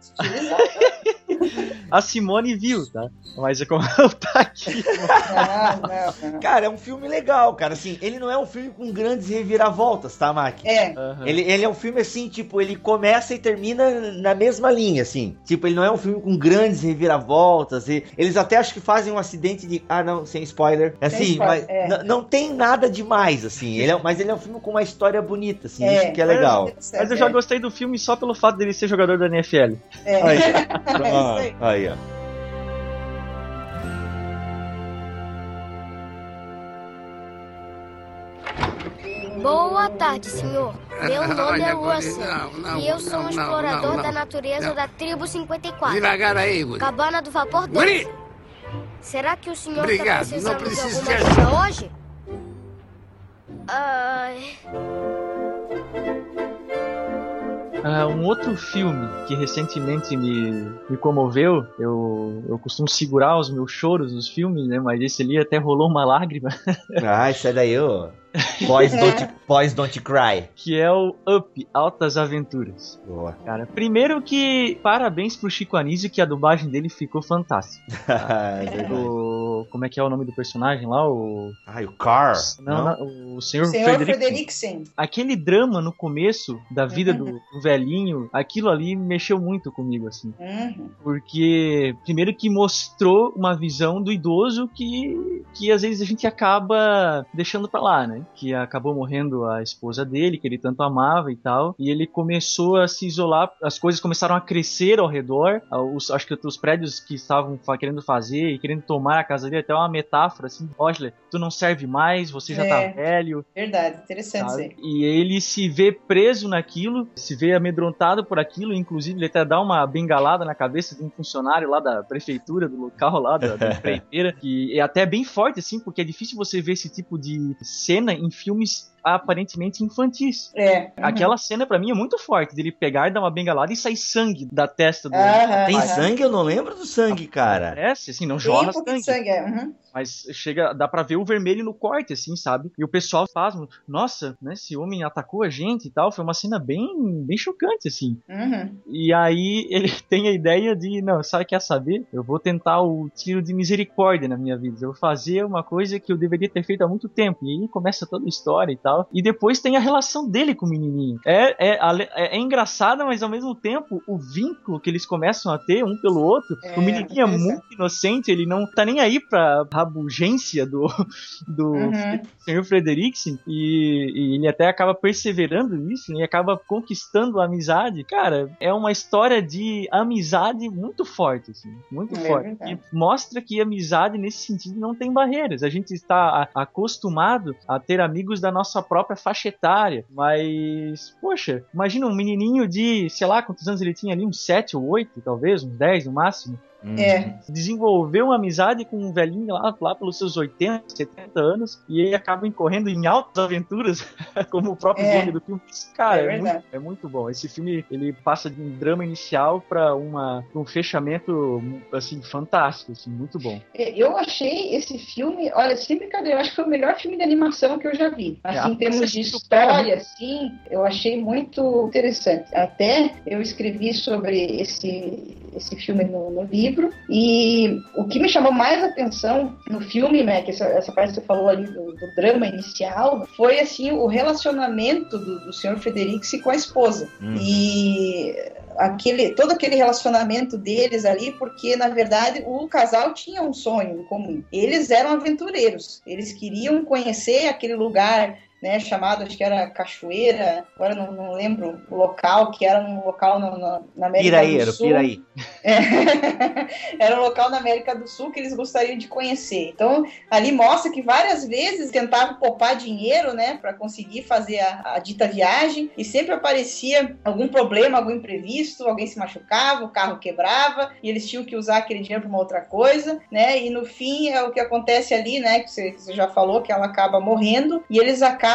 A Simone viu, tá? Mas é como ela tá aqui. Não, não, não. Cara, é um filme legal, cara. Assim, ele não é um filme com grandes reviravoltas, tá, Mac? É, Ele, ele é um filme assim, tipo, ele começa e termina na mesma linha, assim. Tipo, ele não é um filme com grandes reviravoltas. E eles até acho que fazem um acidente de. Ah, não, sem spoiler. Assim, spoiler, mas é. não tem nada demais, assim. Ele é, mas ele é um filme com uma história bonita, assim. É. Isso que é legal. Mas eu já gostei do filme só pelo fato dele ser jogador da NFL. É. Aí, É isso aí. ah, aí, ó. Boa tarde, senhor. Meu nome Olha, é Russell. não, não, e eu sou um não, não, explorador não, da natureza Não. da tribo 54. Devagar aí, Guri. Cabana do Vapor 2. Guri! Será que o senhor Obrigado, está precisando não preciso de alguma ajuda hoje? Ai, Ah, um outro filme que recentemente me, me comoveu, eu, eu costumo segurar os meus choros nos filmes, né? Mas esse ali até rolou uma lágrima. Ah, isso daí, ô. Boys Don't, Boys Don't Cry. que é o Up, Altas Aventuras. Boa. Cara, primeiro que parabéns pro Chico Anísio, que a dublagem dele ficou fantástica. é. O, como é que é o nome do personagem lá? O, Ai, o Car. não, não, o Senhor, Senhor. Frederiksen. Aquele drama no começo da vida do, do velhinho, aquilo ali mexeu muito comigo, assim. Uhum. Porque, primeiro que mostrou uma visão do idoso que, que às vezes a gente acaba deixando pra lá, né? Que acabou morrendo a esposa dele, que ele tanto amava e tal. E ele começou a se isolar, as coisas começaram a crescer ao redor. Os, acho que os prédios que estavam querendo fazer e querendo tomar a casa dele, até uma metáfora assim: olha, tu não serve mais, você já É. tá velho. Verdade, interessante isso sabe? aí. E ele se vê preso naquilo, se vê amedrontado por aquilo, inclusive ele até dá uma bengalada na cabeça de um funcionário lá da prefeitura, do local lá, da, da empreiteira, que é até bem forte, assim, porque é difícil você ver esse tipo de cena em filmes aparentemente infantis. É. Uhum. Aquela cena pra mim é muito forte, dele pegar e dar uma bengalada e sair sangue da testa do. Aham, Tem aham. sangue? Eu não lembro do sangue, cara. Parece, assim, não Tem jorra sangue. de sangue, é. Uhum. Mas chega, dá pra ver o vermelho no corte, assim, sabe? E o pessoal faz, nossa, né, esse homem atacou a gente e tal. Foi uma cena bem, bem chocante, assim. Uhum. E aí ele tem a ideia de, não, sabe, quer saber? Eu vou tentar o tiro de misericórdia na minha vida. Eu vou fazer uma coisa que eu deveria ter feito há muito tempo. E aí começa toda a história e tal. E depois tem a relação dele com o menininho. É, é, é, é engraçada, mas ao mesmo tempo, o vínculo que eles começam a ter um pelo outro. É, o menininho é interessante. muito inocente, ele não tá nem aí pra rabugência do, do Uhum. Sr. Frederiksen e, e ele até acaba perseverando nisso né, e acaba conquistando a amizade. Cara, é uma história de amizade muito forte, assim, muito É forte. verdade. E mostra que amizade nesse sentido não tem barreiras. A gente está acostumado a ter amigos da nossa própria faixa etária, mas poxa, imagina um menininho de, sei lá, quantos anos ele tinha ali, uns 7 ou 8, talvez, uns 10 no máximo. É. desenvolveu uma amizade com um velhinho lá, lá pelos seus 80, 70 anos, e ele acaba incorrendo em altas aventuras, como o próprio É. nome do filme. Cara, É é, muito, é muito bom. Esse filme ele passa de um drama inicial para um fechamento assim fantástico, assim, muito bom. É, Eu achei esse filme, olha, sem brincadeira, eu acho que foi o melhor filme de animação que eu já vi. É, Assim, em termos de história, assim, eu achei muito interessante. Até eu escrevi sobre esse, esse filme no, no livro, e o que me chamou mais atenção no filme, né, que essa, essa parte que você falou ali do, do drama inicial, foi, assim, o relacionamento do, do Sr. Frederiksen com a esposa. Hum. E aquele, todo aquele relacionamento deles ali, porque na verdade o casal tinha um sonho em comum. Eles eram aventureiros, eles queriam conhecer aquele lugar. Né, chamado, acho que era Cachoeira, agora não, não lembro o local, que era um local no- no- na América Piraí, do Sul. Piraí. É. Era um local na América do Sul que eles gostariam de conhecer. Então, ali mostra que várias vezes tentavam poupar dinheiro, né, para conseguir fazer a, a dita viagem e sempre aparecia algum problema, algum imprevisto, alguém se machucava, o carro quebrava e eles tinham que usar aquele dinheiro para uma outra coisa, né? E no fim é o que acontece ali, né, que você, que você já falou que ela acaba morrendo e eles acabam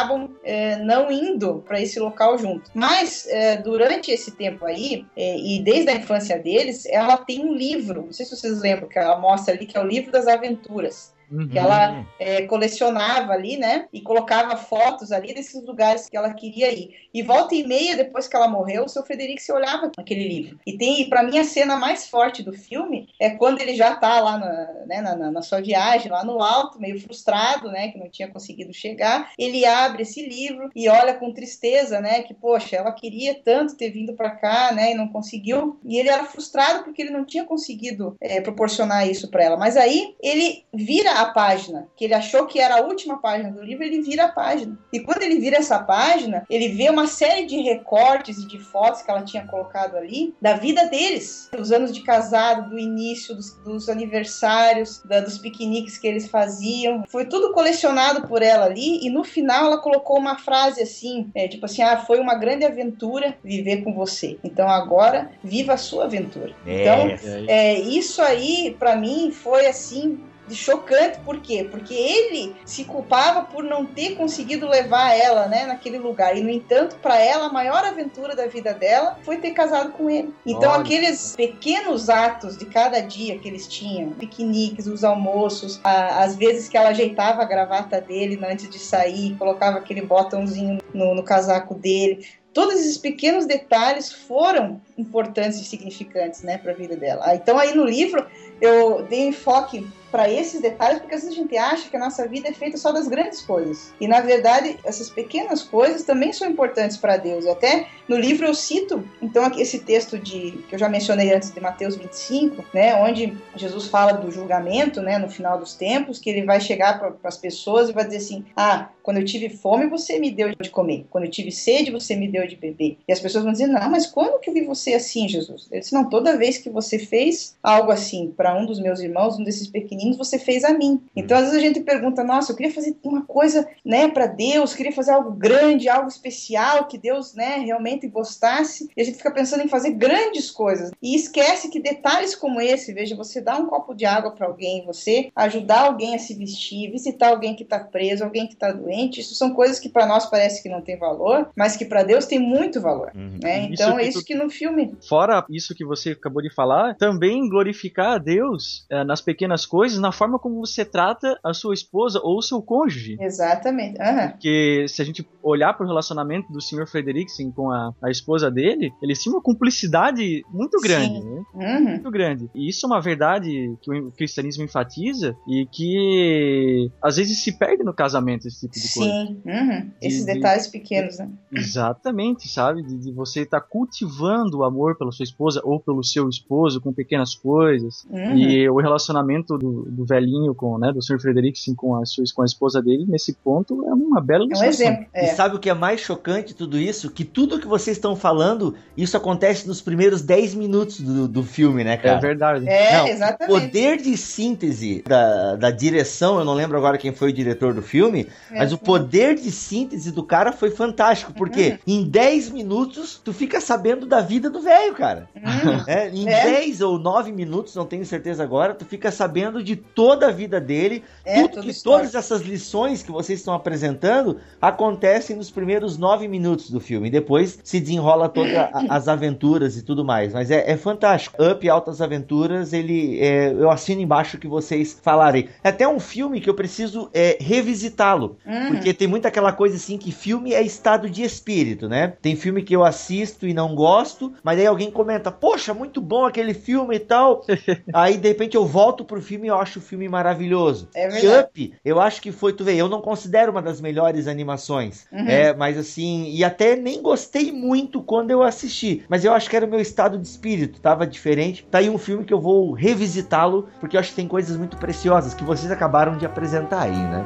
é, não indo para esse local junto. Mas é, durante esse tempo aí é, e desde a infância deles, ela tem um livro, não sei se vocês lembram, que ela mostra ali, que é o livro das aventuras. Uhum. Que ela é, colecionava ali, né? E colocava fotos ali desses lugares que ela queria ir. E volta e meia, depois que ela morreu, o seu Frederico se olhava naquele livro. E tem, para mim, a cena mais forte do filme é quando ele já tá lá na, né, na- na sua viagem, lá no alto, meio frustrado, né? Que não tinha conseguido chegar. Ele abre esse livro e olha com tristeza, né? Que, poxa, ela queria tanto ter vindo para cá, né? E não conseguiu. E ele era frustrado porque ele não tinha conseguido é, proporcionar isso para ela. Mas aí ele vira a página, que ele achou que era a última página do livro, ele vira a página. E quando ele vira essa página, ele vê uma série de recortes e de fotos que ela tinha colocado ali da vida deles, dos anos de casado, do início, dos, dos aniversários, da- dos piqueniques que eles faziam. Foi tudo colecionado por ela ali e no final ela colocou uma frase assim, é, tipo assim, ah, foi uma grande aventura viver com você. Então agora viva a sua aventura. Então, É. é, isso aí, pra mim, foi assim de chocante, por quê? Porque ele se culpava por não ter conseguido levar ela, né, naquele lugar. E no entanto, para ela a maior aventura da vida dela foi ter casado com ele. Então Olha. aqueles pequenos atos de cada dia que eles tinham, piqueniques, os almoços, a- as vezes que ela ajeitava a gravata dele antes de sair, colocava aquele botãozinho no, no casaco dele. Todos esses pequenos detalhes foram importantes e significantes, né, para a vida dela. Então aí no livro eu dei enfoque para esses detalhes, porque às vezes a gente acha que a nossa vida é feita só das grandes coisas. E na verdade, essas pequenas coisas também são importantes para Deus. Até no livro eu cito, então, esse texto de que eu já mencionei antes de Mateus 25, né, onde Jesus fala do julgamento, né, no final dos tempos, que ele vai chegar para as pessoas e vai dizer assim: "Ah, quando eu tive fome, você me deu de comer. Quando eu tive sede, você me deu de beber." E as pessoas vão dizer: "Não, mas quando que eu vi você assim, Jesus?" Ele disse: "Não, toda vez que você fez algo assim para um dos meus irmãos, um desses pequeninos, você fez a mim." Então, às vezes a gente pergunta: "Nossa, eu queria fazer uma coisa, né, para Deus, queria fazer algo grande, algo especial que Deus, né, realmente gostasse." E a gente fica pensando em fazer grandes coisas e esquece que detalhes como esse, veja, você dar um copo de água para alguém, você ajudar alguém a se vestir, visitar alguém que está preso, alguém que está doente, isso são coisas que para nós parece que não tem valor, mas que para Deus tem muito valor. Uhum. Né? Isso Então que é isso tu- que no filme. Fora isso que você acabou de falar, também glorificar a Deus eh, nas pequenas coisas, na forma como você trata a sua esposa ou o seu cônjuge. Exatamente. Aham. Porque se a gente olhar para o relacionamento do Sr. Frederiksen com a, a esposa dele, eles tinham uma cumplicidade muito grande, né? Uhum. Muito grande. E isso é uma verdade que o cristianismo enfatiza e que às vezes se perde no casamento, esse tipo de coisa. Sim. Uhum. Esses de- detalhes pequenos, né? Exatamente, sabe? De, de você estar cultivando o amor pela sua esposa ou pelo seu esposo com pequenas coisas. Uhum. E o relacionamento do, do velhinho com, né, do Sr. Frederiksen com a, sua, com a esposa dele, nesse ponto, é uma bela É um ilustração. exemplo. E É. sabe o que é mais chocante de tudo isso? Que tudo que vocês estão falando, isso acontece nos primeiros 10 minutos do, do filme, né, É cara? verdade. É, Não, O exatamente. poder de síntese da, da direção, eu não lembro agora quem foi o diretor do filme, É, mas o poder de síntese do cara foi fantástico, porque em 10 minutos tu fica sabendo da vida do velho, cara. Uhum. É, em É. 10 ou 9 minutos, não tenho certeza agora, tu fica sabendo de toda a vida dele, É, tudo que história. todas essas lições que vocês estão apresentando acontecem nos primeiros 9 minutos do filme. Depois se desenrola todas as aventuras e tudo mais. Mas é, é fantástico. Up Altas Aventuras, ele é, eu assino embaixo o que vocês falarem. É até um filme que eu preciso é, revisitá-lo. Uhum. Porque tem muita aquela coisa assim que filme é estado de espírito, né? Tem filme que eu assisto e não gosto, mas aí alguém comenta, poxa, muito bom aquele filme e tal. aí de repente eu volto pro filme e eu acho o filme maravilhoso. É verdade. Up, eu acho que foi, tu vê, eu não considero uma das melhores animações. Uhum. É, mas assim, e até nem gostei muito quando eu assisti. Mas eu acho que era o meu estado de espírito, tava diferente. Tá aí um filme que eu vou revisitá-lo, porque eu acho que tem coisas muito preciosas que vocês acabaram de apresentar aí, né?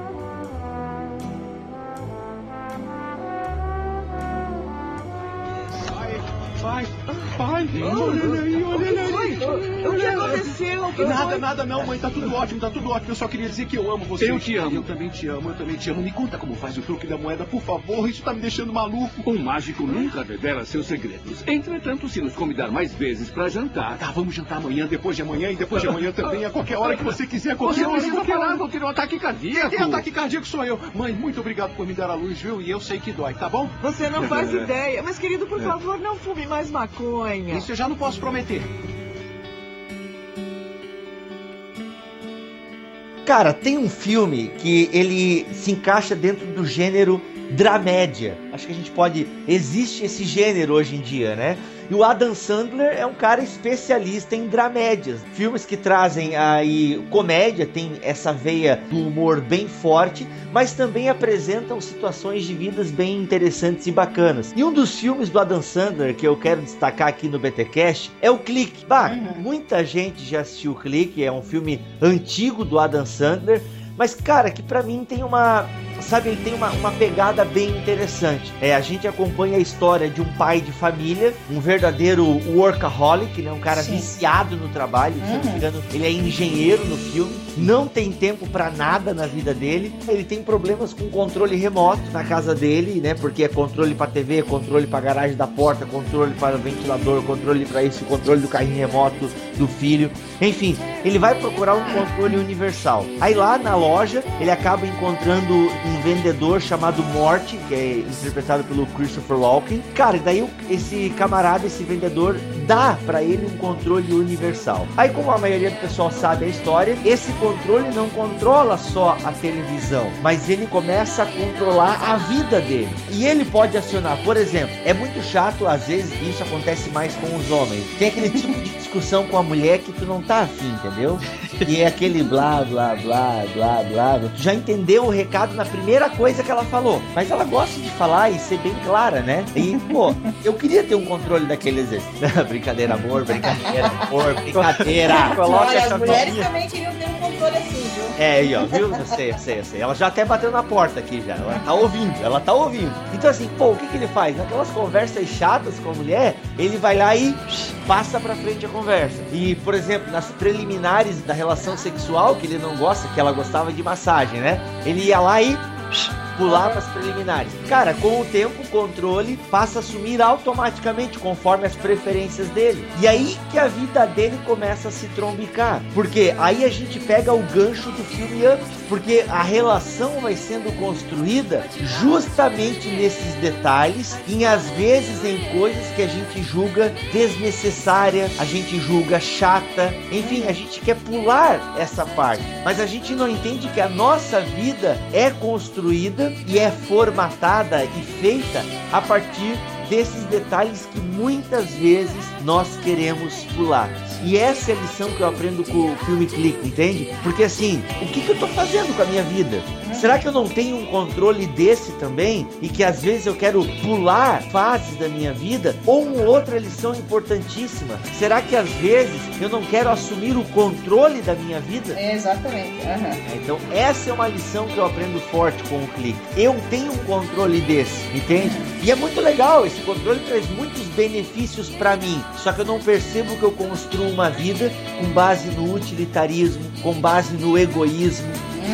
Pai, pai, olha ele aí, olha ele aí. O que aconteceu? Nada, nada não, mãe, tá tudo ótimo, tá tudo ótimo. Eu só queria dizer que eu amo você. Eu te amo. Eu também te amo, eu também te amo. Me conta como faz o truque da moeda, por favor. Isso tá me deixando maluco. Um mágico nunca revela seus segredos. Entretanto, se nos convidar mais vezes para jantar, Tá, vamos jantar amanhã, depois de amanhã e depois de amanhã também, a qualquer hora que você quiser, qualquer você hora. precisa parar, vou ter um ataque cardíaco. Quem ataque cardíaco sou eu. Mãe, muito obrigado por me dar a luz, viu? E eu sei que dói, tá bom? Você não faz ideia. Mas, querido, por favor, não fume mais maconha. Isso eu já não posso prometer. Cara, tem um filme que ele se encaixa dentro do gênero dramédia. Acho que a gente pode. Existe esse gênero hoje em dia, né? E o Adam Sandler é um cara especialista em dramédias. Filmes que trazem aí comédia, tem essa veia do humor bem forte, mas também apresentam situações de vidas bem interessantes e bacanas. E um dos filmes do Adam Sandler que eu quero destacar aqui no BTcast é o Clique. Bah, Uhum. muita gente já assistiu o Clique, é um filme antigo do Adam Sandler, mas cara, que pra mim tem uma sabe, ele tem uma, uma pegada bem interessante. É, a gente acompanha a história de um pai de família, um verdadeiro workaholic, né? Um cara Sim. viciado no trabalho. Engano, ele é engenheiro no filme, não tem tempo pra nada na vida dele. Ele tem problemas com controle remoto na casa dele, né? Porque é controle pra TV, controle pra garagem da porta, controle para o ventilador, controle pra isso, controle do carrinho remoto do filho. Enfim, ele vai procurar um controle universal. Aí lá na loja, ele acaba encontrando um vendedor chamado Morty, que é interpretado pelo Christopher Walken. Cara, e daí esse camarada, esse vendedor, dá pra ele um controle universal. Aí, como a maioria do pessoal sabe a história, esse controle não controla só a televisão, mas ele começa a controlar a vida dele. E ele pode acionar, por exemplo, é muito chato, às vezes isso acontece mais com os homens. Tem aquele tipo de discussão com a mulher que tu não tá afim, entendeu? E é aquele blá, blá, blá, blá, blá. Tu já entendeu o recado na primeira coisa que ela falou. Mas ela gosta de falar e ser bem clara, né? E, pô, eu queria ter um controle daqueles. brincadeira, amor, brincadeira, amor, brincadeira. Coloca Olha, essa as mulheres bolinha. também queriam ter um controle assim, viu? É, aí, ó, viu? Eu sei, eu sei, eu sei. Ela já até bateu na porta aqui já. Ela tá ouvindo, ela tá ouvindo. Então, assim, pô, o que, que ele faz? Naquelas conversas chatas com a mulher, ele vai lá e psh, passa pra frente a conversa. E, por exemplo, nas preliminares da relação sexual, que ele não gosta, que ela gostava de massagem, né? Ele ia lá e psh, pulava as preliminares. Cara, com o tempo, o controle passa a sumir automaticamente, conforme as preferências dele. E aí que a vida dele começa a se trombicar. Porque aí a gente pega o gancho do filme Up. Porque a relação vai sendo construída justamente nesses detalhes, e às vezes em coisas que a gente julga desnecessária, a gente julga chata, enfim, a gente quer pular essa parte, mas a gente não entende que a nossa vida é construída e é formatada e feita a partir desses detalhes que muitas vezes nós queremos pular. E essa é a lição que eu aprendo com o filme Clique, entende? Porque assim, o que, que eu tô fazendo com a minha vida? Será que eu não tenho um controle desse também? E que às vezes eu quero pular fases da minha vida? Ou uma outra lição importantíssima? Será que às vezes eu não quero assumir o controle da minha vida? É, exatamente. aham. Então essa é uma lição que eu aprendo forte com o clique. Eu tenho um controle desse, entende? E é muito legal, esse controle traz muitos benefícios pra mim. Só que eu não percebo que eu construo uma vida com base no utilitarismo, com base no egoísmo.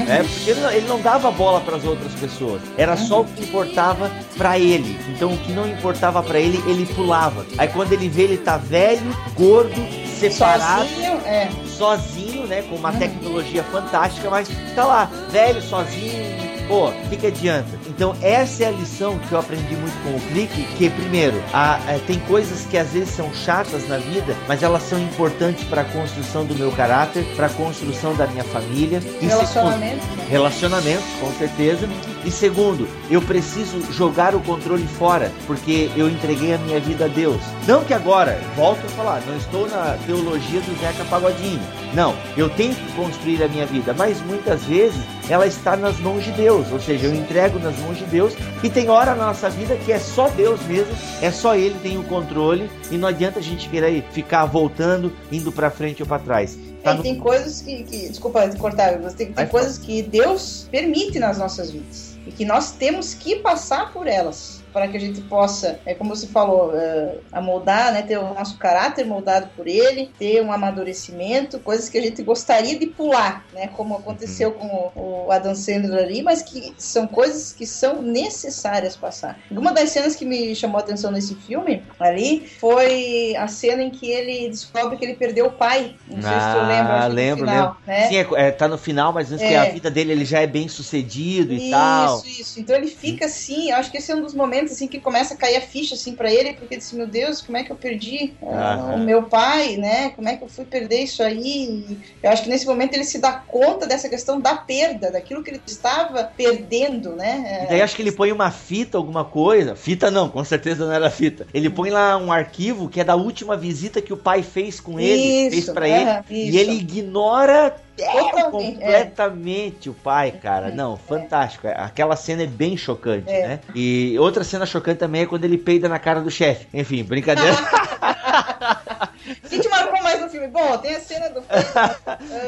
É, porque ele não, ele não dava bola para as outras pessoas. Era só o que importava pra ele. Então o que não importava pra ele, ele pulava. Aí quando ele vê ele tá velho, gordo, separado, Sozinho, é. sozinho, né? Com uma tecnologia fantástica, mas tá lá, velho, sozinho. Pô, o que, que adianta? Então, essa é a lição que eu aprendi muito com o clique, que primeiro, a- é, tem coisas que às vezes são chatas na vida, mas elas são importantes para a construção do meu caráter, para a construção da minha família. E Relacionamento. segundo, relacionamentos, com certeza. E segundo, eu preciso jogar o controle fora, porque eu entreguei a minha vida a Deus. Não que agora, volto a falar, não estou na teologia do Zeca Pagodinho. Não, eu tenho que construir a minha vida, mas muitas vezes ela está nas mãos de Deus, ou seja, eu entrego nas mãos de Deus e tem hora na nossa vida que é só Deus mesmo, é só Ele tem o controle e não adianta a gente querer ficar voltando, indo para frente ou para trás. Tá no- tem coisas que, que- Desculpa cortar, mas tem, tem coisas que Deus permite nas nossas vidas. E que nós temos que passar por elas. Para que a gente possa, é como você falou, é, amoldar, né, ter o nosso caráter moldado por ele, ter um amadurecimento, coisas que a gente gostaria de pular, né? Como aconteceu com o, o Adam Sandler ali, mas que são coisas que são necessárias passar. Uma das cenas que me chamou a atenção nesse filme ali foi a cena em que ele descobre que ele perdeu o pai. Não sei se tu lembra. acho que no lembro, final, lembro. Né? Sim, é, é, tá no final, mas antes que É. a vida dele ele já é bem sucedido e tal. Isso, isso. Então ele fica assim, acho que esse é um dos momentos assim que começa a cair a ficha assim para ele, porque ele disse, meu Deus, como é que eu perdi ah, o meu pai, né? Como é que eu fui perder isso aí? E eu acho que nesse momento ele se dá conta dessa questão da perda, daquilo que ele estava perdendo, né? E daí acho que ele põe uma fita, alguma coisa. Fita não, com certeza não era fita. Ele põe lá um arquivo que é da última visita que o pai fez com ele, fez Isso, pra aham, ele. isso. E ele ignora Totalmente, completamente o pai, cara. Não, fantástico. Aquela cena é bem chocante, É. né? E outra cena chocante também é quando ele peida na cara do chefe. Enfim, brincadeira. O que te marcou mais no filme? Bom, tem a cena do.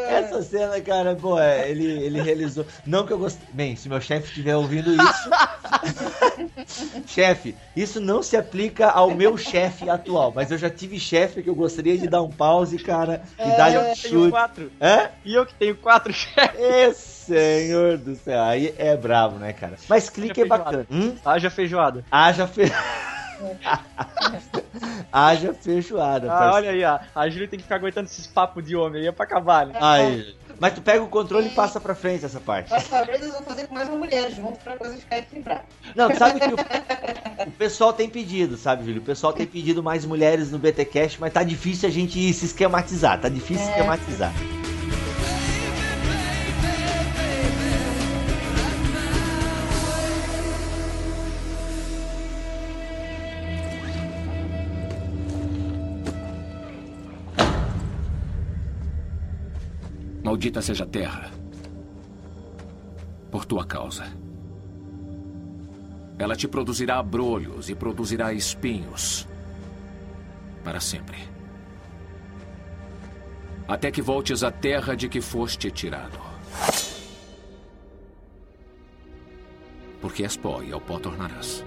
Essa cena, cara, pô, é, ele, ele realizou. Não que eu gostei. Bem, se meu chefe estiver ouvindo isso. chefe, isso não se aplica ao meu chefe atual, mas eu já tive chefe que eu gostaria de dar um pause, cara, e É, eu um chute. quatro. E eu que tenho quatro chefes. Ê, senhor do céu, aí é bravo, né, cara? Mas clique é feijoada. bacana. Hum? Haja feijoada. Haja fe... Haja feijoada, Ah, parceiro. olha aí, ó. A Júlia tem que ficar aguentando esses papos de homem aí é pra acabar, né? Aí. Mas tu pega o controle e passa pra frente essa parte. Próxima vez eles vão fazer com mais uma mulher junto pra coisa ficar equilibrada. Não, tu sabe que o, o pessoal tem pedido, sabe, Júlio? O pessoal tem pedido mais mulheres no BTcast, mas tá difícil a gente se esquematizar, tá difícil É. esquematizar. Maldita seja a terra. Por tua causa. Ela te produzirá abrolhos e produzirá espinhos. Para sempre. Até que voltes à terra de que foste tirado. Porque és pó e ao pó tornarás.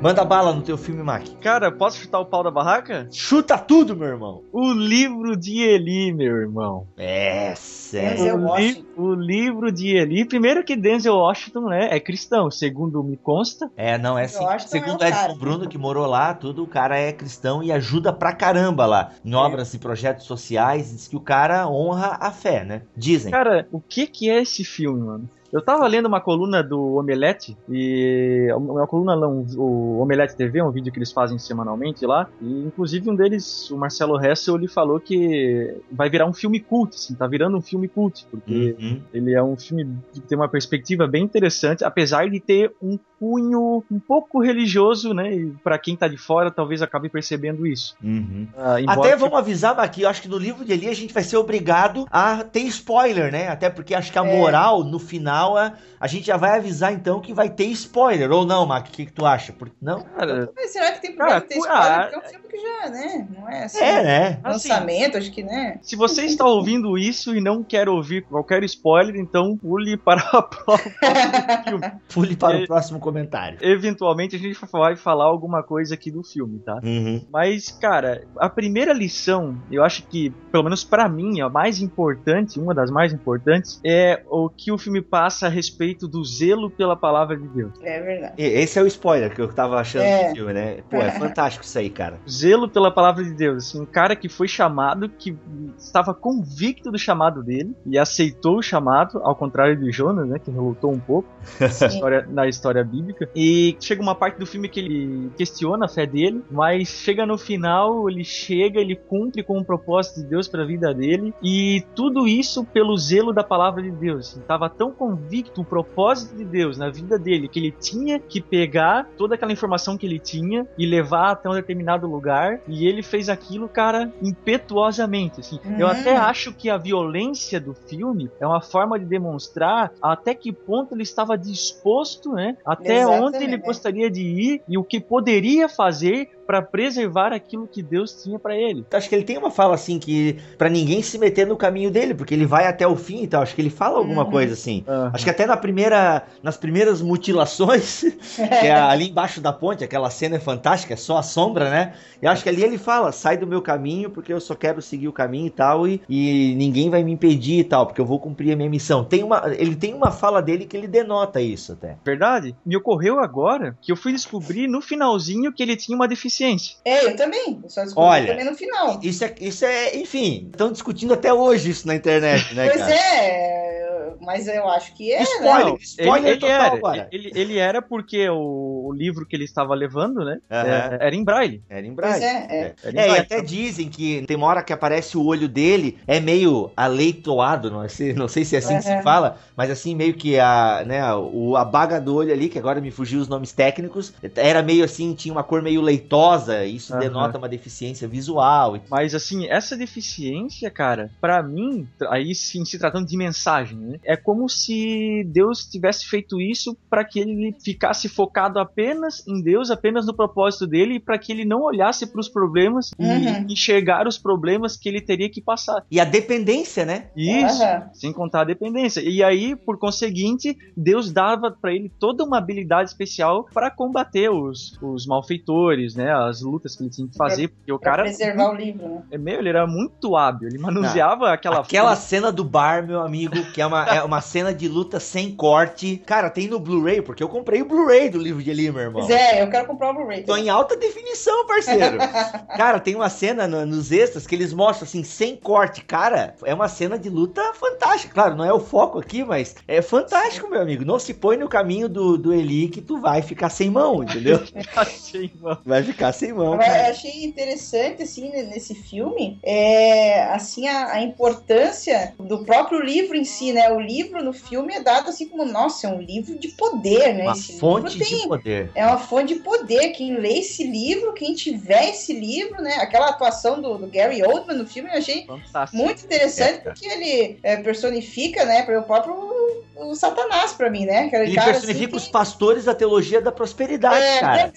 Manda bala no teu filme, Mac. Cara, posso chutar o pau da barraca? Chuta tudo, meu irmão. O livro de Eli, meu irmão. É, Denzel sério. O, li- Washington. o livro de Eli. Primeiro que Denzel Washington né, é cristão, segundo me consta. É, não, é assim. Segundo é o Edson cara. Bruno, que morou lá, tudo, o cara é cristão e ajuda pra caramba lá. Em obras e projetos sociais, diz que o cara honra a fé, né? Dizem. Cara, o que que é esse filme, mano? Eu tava lendo uma coluna do Omelete, e uma coluna não, o Omelete TV, um vídeo que eles fazem semanalmente lá, e inclusive um deles, o Marcelo Hessel, ele falou que vai virar um filme cult, assim, tá virando um filme cult, porque Uhum. ele é um filme que tem uma perspectiva bem interessante, apesar de ter um cunho um pouco religioso, né, e pra quem tá de fora talvez acabe percebendo isso. Uhum. Embora Até que- vamos avisar aqui, eu acho que no livro de Eli a gente vai ser obrigado a ter spoiler, né? Até porque acho que a É. moral, no final, a, a gente já vai avisar então que vai ter spoiler. Ou não, Mac? O que, que tu acha? Por- Não? Cara, Mas será que tem problema Cara, ter spoiler? ah, Porque é um filme que já, né? Não é assim. É, né? assim, Lançamento, acho que, né? Se você está ouvindo isso e não quer ouvir qualquer spoiler, então pule para a prova do filme. Pule para o próximo comentário. Eventualmente a gente vai falar alguma coisa aqui do filme, tá? Uhum. Mas, cara, a primeira lição, eu acho que, pelo menos pra mim, a mais importante, uma das mais importantes, é o que o filme passa a respeito do zelo pela palavra de Deus. É verdade. Esse é o spoiler que eu tava achando É. do filme, né? Pô, é fantástico isso aí, cara. Zelo pela palavra de Deus. Assim, um cara que foi chamado, que estava convicto do chamado dele e aceitou o chamado, ao contrário de Jonas, né, que relutou um pouco na história, na história bíblica. E chega uma parte do filme que ele questiona a fé dele, mas chega no final, ele chega, ele cumpre com o propósito de Deus para a vida dele e tudo isso pelo zelo da palavra de Deus. Ele estava tão convicto o propósito de Deus na vida dele que ele tinha que pegar toda aquela informação que ele tinha e levar até um determinado lugar e ele fez aquilo, cara, impetuosamente. Assim. Eu Hum. até acho que a violência do filme é uma forma de demonstrar até que ponto ele estava disposto, né? Até Exatamente. onde ele gostaria de ir e o que poderia fazer para preservar aquilo que Deus tinha para ele. Acho que ele tem uma fala assim que pra ninguém se meter no caminho dele, porque ele vai até o fim e tal. Acho que ele fala alguma Uhum. coisa assim. Acho que até na primeira, nas primeiras mutilações, que é ali embaixo da ponte, aquela cena é fantástica, é só a sombra, né? Eu acho que ali ele fala, sai do meu caminho, porque eu só quero seguir o caminho e tal, e, e ninguém vai me impedir e tal, porque eu vou cumprir a minha missão. Tem uma, ele tem uma fala dele que ele denota isso até. Verdade? Me ocorreu agora que eu fui descobrir no finalzinho que ele tinha uma deficiência. É, eu também. Eu só descobri Olha, também no final. Isso é, isso é, enfim, estão discutindo até hoje isso na internet, né, Pois cara? é, mas eu acho que é, Spoiler, né? Spoiler ele, ele total era, agora. ele, ele era porque o, o livro que ele estava levando, né, Aham. é- era em braille. Era em Pois braille. é, é. Era em É, e braille. até dizem que tem uma hora que aparece o olho dele, é meio aleitoado, não sei, não sei se é assim que se fala, mas assim, meio que a, né, o, a baga do olho ali, que agora me fugiu os nomes técnicos, era meio assim, tinha uma cor meio leitosa, e isso Aham. denota uma deficiência visual. e- Mas assim, essa deficiência, cara, pra mim, aí sim, se tratando de mensagem, né? é como se Deus tivesse feito isso para que ele ficasse focado apenas em Deus, apenas no propósito dele, e para que ele não olhasse para os problemas Uhum. e enxergar os problemas que ele teria que passar. E a dependência, né? Isso, Aham. sem contar a dependência. E aí, por conseguinte, Deus dava para ele toda uma habilidade especial para combater os, os malfeitores, né? As lutas que ele tinha que fazer, porque o Pra cara preservar o livro, né? é meio, ele era muito hábil, ele manuseava aquela Aquela cena do bar, meu amigo, que é uma, é uma cena de luta sem corte. Cara, tem no Blu-ray, porque eu comprei o Blu-ray do livro de Eli, meu irmão. Pois é, eu quero comprar o Blu-ray. Tô em alta definição, parceiro. Cara, tem uma cena no- nos extras que eles mostram assim, sem corte. Cara, é uma cena de luta fantástica. Claro, não é o foco aqui, mas é fantástico, meu amigo. Não se põe no caminho do, do Eli que tu vai ficar sem mão, entendeu? Vai ficar sem mão. Cara. achei interessante, assim, nesse filme, é, assim, a, a importância do próprio livro em si, né? O livro no filme é dado assim como, nossa, é um livro de poder, né? Uma Esse fonte tem, de poder. É uma fonte de poder. Quem lê esse livro, quem tiver esse livro, né? Aquela atuação do, do Gary Oldman no filme, eu achei Fantástico. muito interessante, É, porque ele é, personifica, né, para o próprio o Satanás pra mim, né? Aquele Ele cara, personifica assim, os pastores da teologia da prosperidade, É, cara.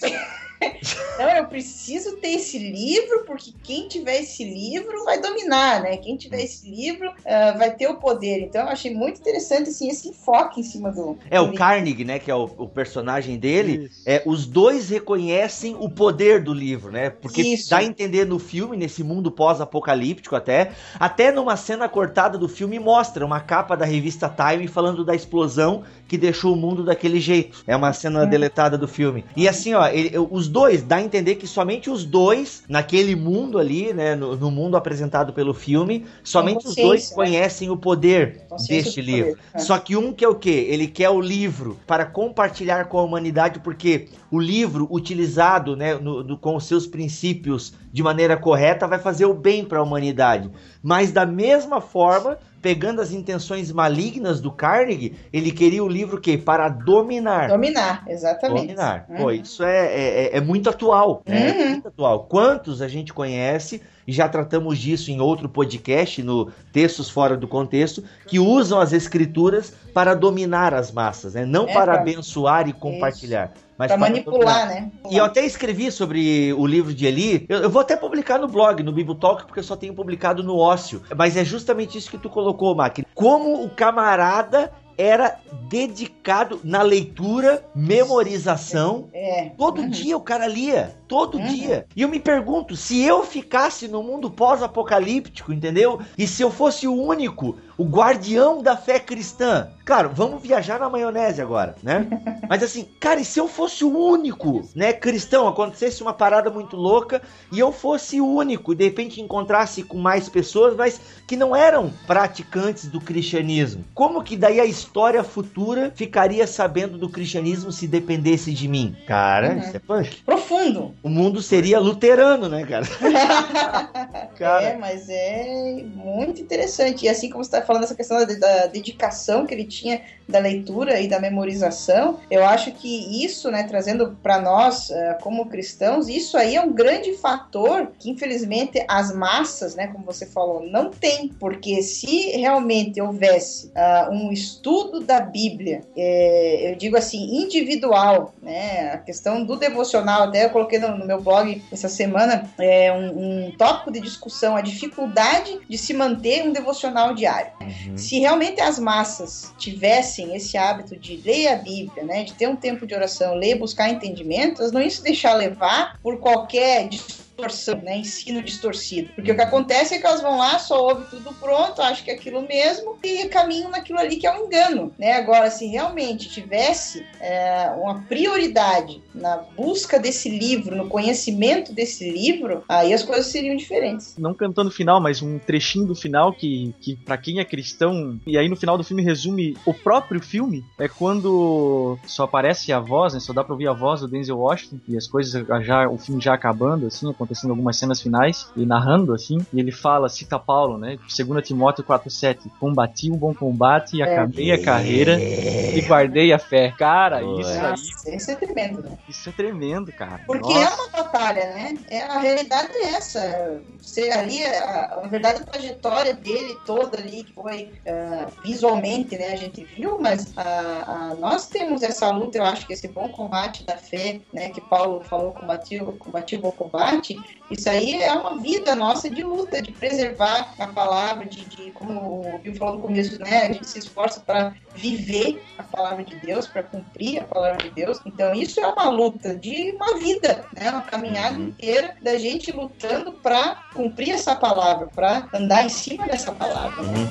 Não, eu preciso ter esse livro, porque quem tiver esse livro vai dominar, né? Quem tiver esse livro ah, vai ter o poder. Então eu achei muito interessante assim, esse enfoque em cima do. É, do o livro. Carnegie, né, que é o, o personagem dele, Isso. é, os dois reconhecem o poder do livro, né? Porque Isso. dá a entender no filme, nesse mundo pós-apocalíptico até, até numa cena cortada do filme mostra uma capa da revista Time falando da explosão que deixou o mundo daquele jeito. É uma cena deletada do filme. E assim, ó, ele- os dois, dá a entender que somente os dois, naquele mundo ali, né, no, no mundo apresentado pelo filme, somente os dois né? conhecem o poder deste livro. poder, é. Só que um quer o quê? Ele quer o livro para compartilhar com a humanidade, porque o livro utilizado né, no- no- com os seus princípios de maneira correta vai fazer o bem para a humanidade. Mas da mesma forma, pegando as intenções malignas do Carnegie, ele queria o livro que para dominar. Dominar, exatamente. Dominar. Uhum. Pô, isso é, é, é muito atual. né? É Uhum. muito atual. Quantos a gente conhece, e já tratamos disso em outro podcast, no Textos Fora do Contexto, que usam as escrituras para dominar as massas, né? Não É, para pra- abençoar e compartilhar. Mas Pra para manipular, dominar. né? E eu até escrevi sobre o livro de Eli. Eu, eu vou até publicar no blog, no Bibotalk, porque eu só tenho publicado no ócio. Mas é justamente isso que tu colocou, Mac. Como o camarada era dedicado na leitura, memorização. É. Todo Uhum. dia o cara lia. Todo Uhum. dia. E eu me pergunto, se eu ficasse no mundo pós-apocalíptico, entendeu? E se eu fosse o único, o guardião da fé cristã. Claro, vamos viajar na maionese agora, né? Mas assim, cara, e se eu fosse o único, né, cristão, acontecesse uma parada muito louca e eu fosse o único, e de repente encontrasse com mais pessoas, mas que não eram praticantes do cristianismo. Como que daí a história futura ficaria sabendo do cristianismo se dependesse de mim? Cara, Uhum. isso é punk. Profundo. O mundo seria luterano, né, cara? Cara. É, mas é muito interessante. E assim como você está falando essa questão da, da dedicação que ele tinha da leitura e da memorização, eu acho que isso, né, trazendo para nós eh, como cristãos, isso aí é um grande fator que infelizmente as massas, né, como você falou, não tem, porque se realmente houvesse ah, um estudo da Bíblia, eh, eu digo assim individual, né, a questão do devocional, até eu coloquei no, no meu blog essa semana é um, um tópico de discussão, a dificuldade de se manter um devocional diário. Se realmente as massas tivessem esse hábito de ler a Bíblia, né, de ter um tempo de oração, ler, buscar entendimento, elas não iam se deixar levar por qualquer distorção, né, ensino distorcido. Porque o que acontece é que elas vão lá, só ouvem tudo pronto, acham que é aquilo mesmo e caminham naquilo ali que é um engano, né? Agora, se realmente tivesse é, uma prioridade na busca desse livro, no conhecimento desse livro, aí as coisas seriam diferentes. não cantando o final, mas um trechinho do final que, que para quem é cristão, e aí no final do filme resume o próprio filme, é quando só aparece a voz, né, só dá pra ouvir a voz do Denzel Washington, e as coisas já, o filme já acabando, assim, acontecendo algumas cenas finais, e narrando assim, e ele fala, cita Paulo, né? 2 Timóteo 4,7, combati um bom combate e acabei a carreira e guardei a fé. Cara, isso aí. Isso é tremendo, né? Isso é tremendo, cara. Porque Nossa. é uma batalha, né? É, a realidade é essa. Você ali, a, a verdade, a trajetória dele toda ali, que foi ah, visualmente, né? A gente viu, mas a- a- nós temos essa luta, eu acho que esse bom combate da fé, né? Que Paulo falou, combatiu, combatiu o bom combate. Isso aí é uma vida nossa de luta, de preservar a palavra, de, de como o Bill falou no começo, né? A gente se esforça para viver a palavra de Deus, para cumprir a palavra de Deus. Então isso é uma luta de uma vida, né? Uma caminhada inteira da gente lutando para cumprir essa palavra, para andar em cima dessa palavra. né?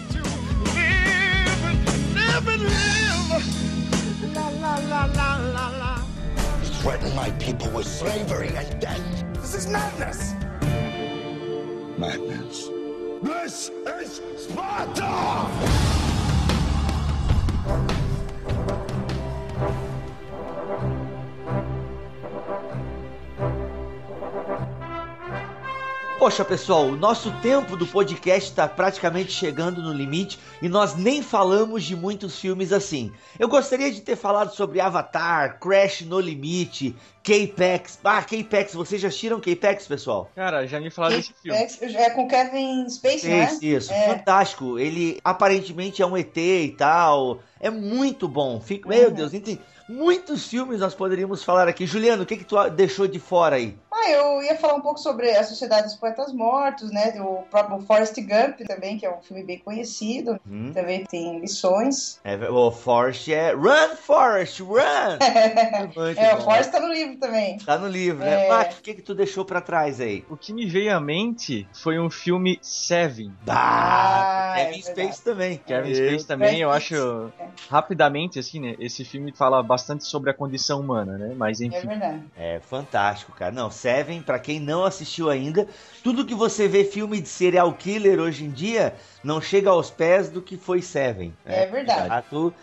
Threaten my people with slavery and death. This is madness. Madness. This is Sparta! Poxa, pessoal, o nosso tempo do podcast está praticamente chegando no limite e nós nem falamos de muitos filmes assim. Eu gostaria de ter falado sobre Avatar, Crash no Limite, K-Pax. Ah, K-Pax, vocês já assistiram K-Pax, pessoal? Cara, já me falaram desse filme. É, é com Kevin Spacey, né? Isso, isso. É. fantástico. Ele aparentemente é um ET e tal. É muito bom. Fico, meu Uhum. Deus, tem muitos filmes nós poderíamos falar aqui. Juliano, o que que tu deixou de fora aí? Ah, eu ia falar um pouco sobre a Sociedade dos Poetas Mortos, né? Do próprio Forrest Gump também, que é um filme bem conhecido. Hum. Também tem lições. É, o Forrest é Run, Forrest, Run! Muito é, o. Forrest tá no livro também. Tá no livro, né? É. Max, o que que tu deixou pra trás aí? O que me veio à mente foi um filme Seven. Ah, Ah, é Kevin verdade. Space também. Kevin Eu- Space também, eu acho Pitt. rapidamente assim, né? Esse filme fala bastante sobre a condição humana, né? Mas É enfim, verdade. É fantástico, cara. Não, Seven, pra quem não assistiu ainda, tudo que você vê filme de serial killer hoje em dia não chega aos pés do que foi Seven. É verdade.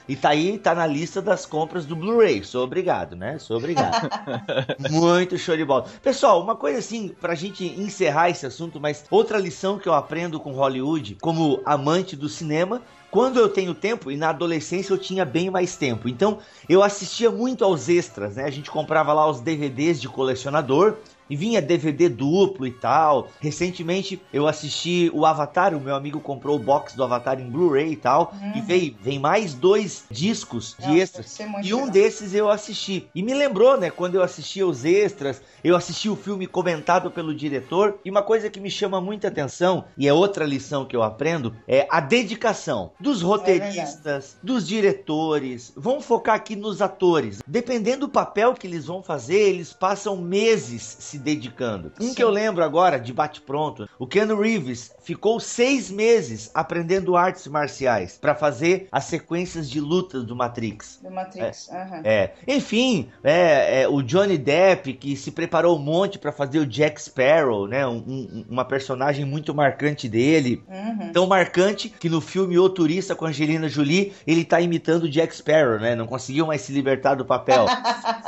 E tá aí, tá na lista das compras do Blu-ray. Sou obrigado, né? Sou obrigado. Muito show de bola. Pessoal, uma coisa assim, pra gente encerrar esse assunto, mas outra lição que eu aprendo com Hollywood, como amante do cinema, quando eu tenho tempo, e na adolescência eu tinha bem mais tempo. Então eu assistia muito aos extras, né? A gente comprava lá os DVDs de colecionador. E vinha DVD duplo e tal. Recentemente eu assisti o Avatar, o meu amigo comprou o box do Avatar em Blu-ray e tal. E veio, vem mais dois discos de Uhum. Nossa, extras. ser muito E um legal. desses eu assisti. E me lembrou, né, quando eu assisti os extras, eu assisti o filme comentado pelo diretor. E uma coisa que me chama muita atenção, e é outra lição que eu aprendo, é a dedicação dos roteiristas, dos diretores. Vamos focar aqui nos atores. Dependendo do papel que eles vão fazer, eles passam meses se dedicando. Um que eu lembro agora, de bate-pronto, o Keanu Reeves ficou seis meses aprendendo artes marciais para fazer as sequências de lutas do Matrix. Do Matrix. aham. É, enfim, é, é, o Johnny Depp que se preparou um monte para fazer o Jack Sparrow, né? Um- um- uma personagem muito marcante dele. Uhum. Tão marcante que no filme O Turista com Angelina Jolie, ele tá imitando o Jack Sparrow, né? Não conseguiu mais se libertar do papel.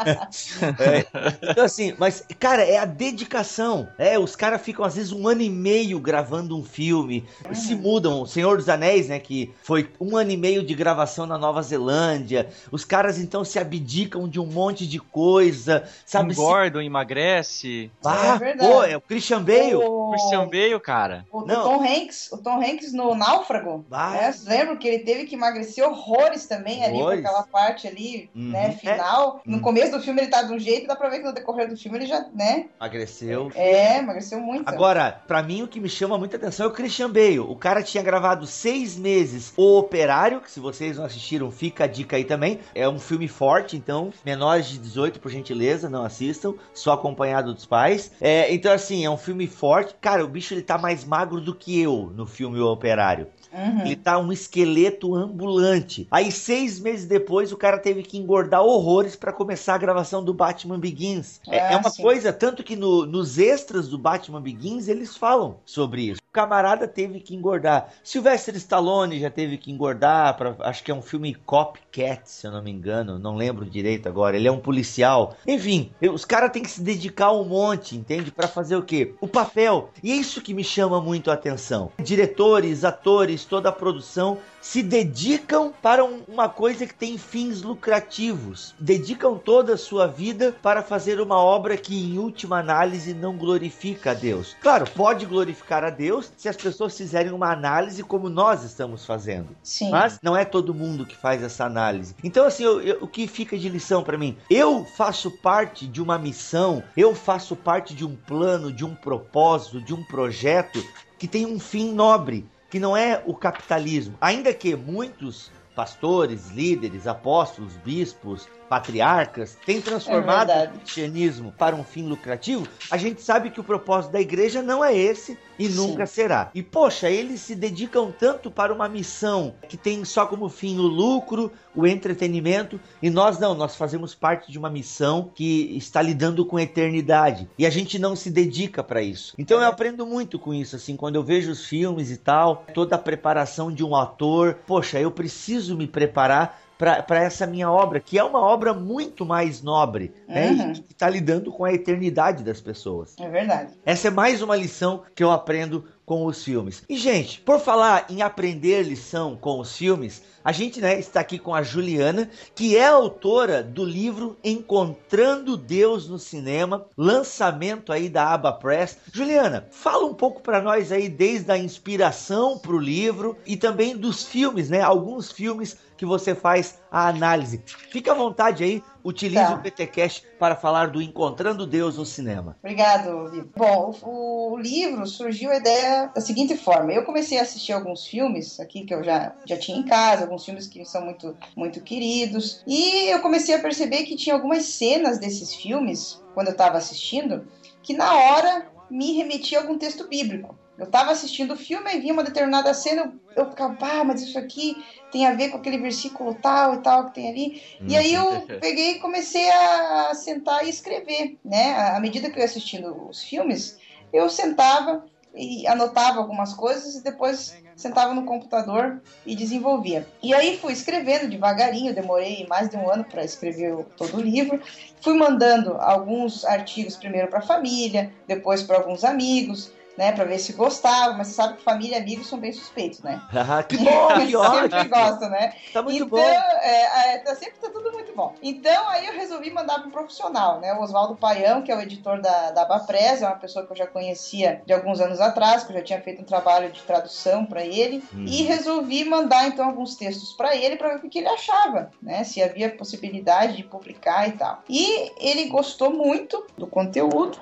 É, então assim, mas, cara, é a dedicação. É, os caras ficam às vezes um ano e meio gravando um filme. Se mudam. O Senhor dos Anéis, né? Que foi um ano e meio de gravação na Nova Zelândia. Os caras então se abdicam de um monte de coisa, sabe? Se... engordam, emagrece. Ah, É verdade. pô, é o Christian Bale. O, Christian Bale, cara. o, o Não. Tom Hanks, o Tom Hanks no Náufrago, Ah. né? Vocês lembram que ele teve que emagrecer horrores também ali com aquela parte ali, Uhum. né, final. Uhum. No começo do filme ele tá de um jeito, dá pra ver que no decorrer do filme ele já, né, Emagreceu. é, emagreceu muito. Agora, pra mim o que me chama muita atenção é o Christian Bale. O cara tinha gravado seis meses O Operário, que se vocês não assistiram, fica a dica aí também. É um filme forte, então, menores de 18, por gentileza, não assistam, só acompanhado dos pais. É, então, assim, é um filme forte. Cara, o bicho ele tá mais magro do que eu no filme O Operário. Uhum. Ele tá um esqueleto ambulante. Aí, seis meses depois, o cara teve que engordar horrores pra começar a gravação do Batman Begins. É, Ah, é uma sim. coisa, tanto que no- nos extras do Batman Begins eles falam sobre isso. Camarada teve que engordar. Sylvester Stallone já teve que engordar, pra, acho que é um filme Copycat, se eu não me engano, não lembro direito agora. Ele é um policial. Enfim, os caras têm que se dedicar um monte, entende? Para fazer o quê? O papel. E é isso que me chama muito a atenção. Diretores, atores, toda a produção se dedicam para um, uma coisa que tem fins lucrativos, dedicam toda a sua vida para fazer uma obra que, em última análise, não glorifica a Deus. Claro, pode glorificar a Deus se as pessoas fizerem uma análise como nós estamos fazendo. Sim. Mas não é todo mundo que faz essa análise. Então, assim, eu, eu, o que fica de lição para mim? Eu faço parte de uma missão, eu faço parte de um plano, de um propósito, de um projeto que tem um fim nobre que não é o capitalismo. Ainda que muitos pastores, líderes, apóstolos, bispos, patriarcas têm transformado É o cristianismo para um fim lucrativo, a gente sabe que o propósito da igreja não é esse e Sim. nunca será. E poxa, eles se dedicam tanto para uma missão que tem só como fim o lucro, o entretenimento, e nós não, nós fazemos parte de uma missão que está lidando com a eternidade. E a gente não se dedica para isso. Então eu aprendo muito com isso, assim, quando eu vejo os filmes e tal, toda a preparação de um ator, poxa, eu preciso me preparar para essa minha obra, que é uma obra muito mais nobre, né? Uhum. E que está lidando com a eternidade das pessoas. É verdade. Essa é mais uma lição que eu aprendo com os filmes. E, gente, por falar em aprender lição com os filmes, a gente né, está aqui com a Juliana, que é autora do livro Encontrando Deus no Cinema, lançamento aí da Aba Press. Juliana, fala um pouco para nós aí desde a inspiração para o livro e também dos filmes, né? Alguns filmes que você faz a análise. Fica à vontade aí, utilize Tá. o PTCast para falar do Encontrando Deus no Cinema. Obrigado, Vitor. Bom, o, o livro surgiu a ideia da seguinte forma. Eu comecei a assistir alguns filmes aqui que eu já, já tinha em casa, alguns filmes que são muito, muito queridos. E eu comecei a perceber que tinha algumas cenas desses filmes, quando eu estava assistindo, que na hora me remetia a algum texto bíblico. Eu estava assistindo o filme e vinha uma determinada cena, eu, eu ficava, ah, mas isso aqui tem a ver com aquele versículo tal e tal que tem ali. E aí eu peguei e comecei a sentar e escrever, né? À medida que eu ia assistindo os filmes, eu sentava e anotava algumas coisas e depois sentava no computador e desenvolvia. E aí fui escrevendo devagarinho, demorei mais de um ano para escrever todo o livro. Fui mandando alguns artigos primeiro para a família, depois para alguns amigos, né, para ver se gostavam, mas você sabe que família e amigos são bem suspeitos, né? Ah, que bom, que sempre ótimo. gosta, né? Tá muito então, bom. é, é, tá, sempre tá tudo muito bom. Então, aí eu resolvi mandar para um profissional, né? O Oswaldo Paião, que é o editor da, da Abapress, é uma pessoa que eu já conhecia de alguns anos atrás, que eu já tinha feito um trabalho de tradução para ele. Hum. E resolvi mandar, então, alguns textos para ele para ver o que, que ele achava, né? Se havia possibilidade de publicar e tal. E ele gostou muito do conteúdo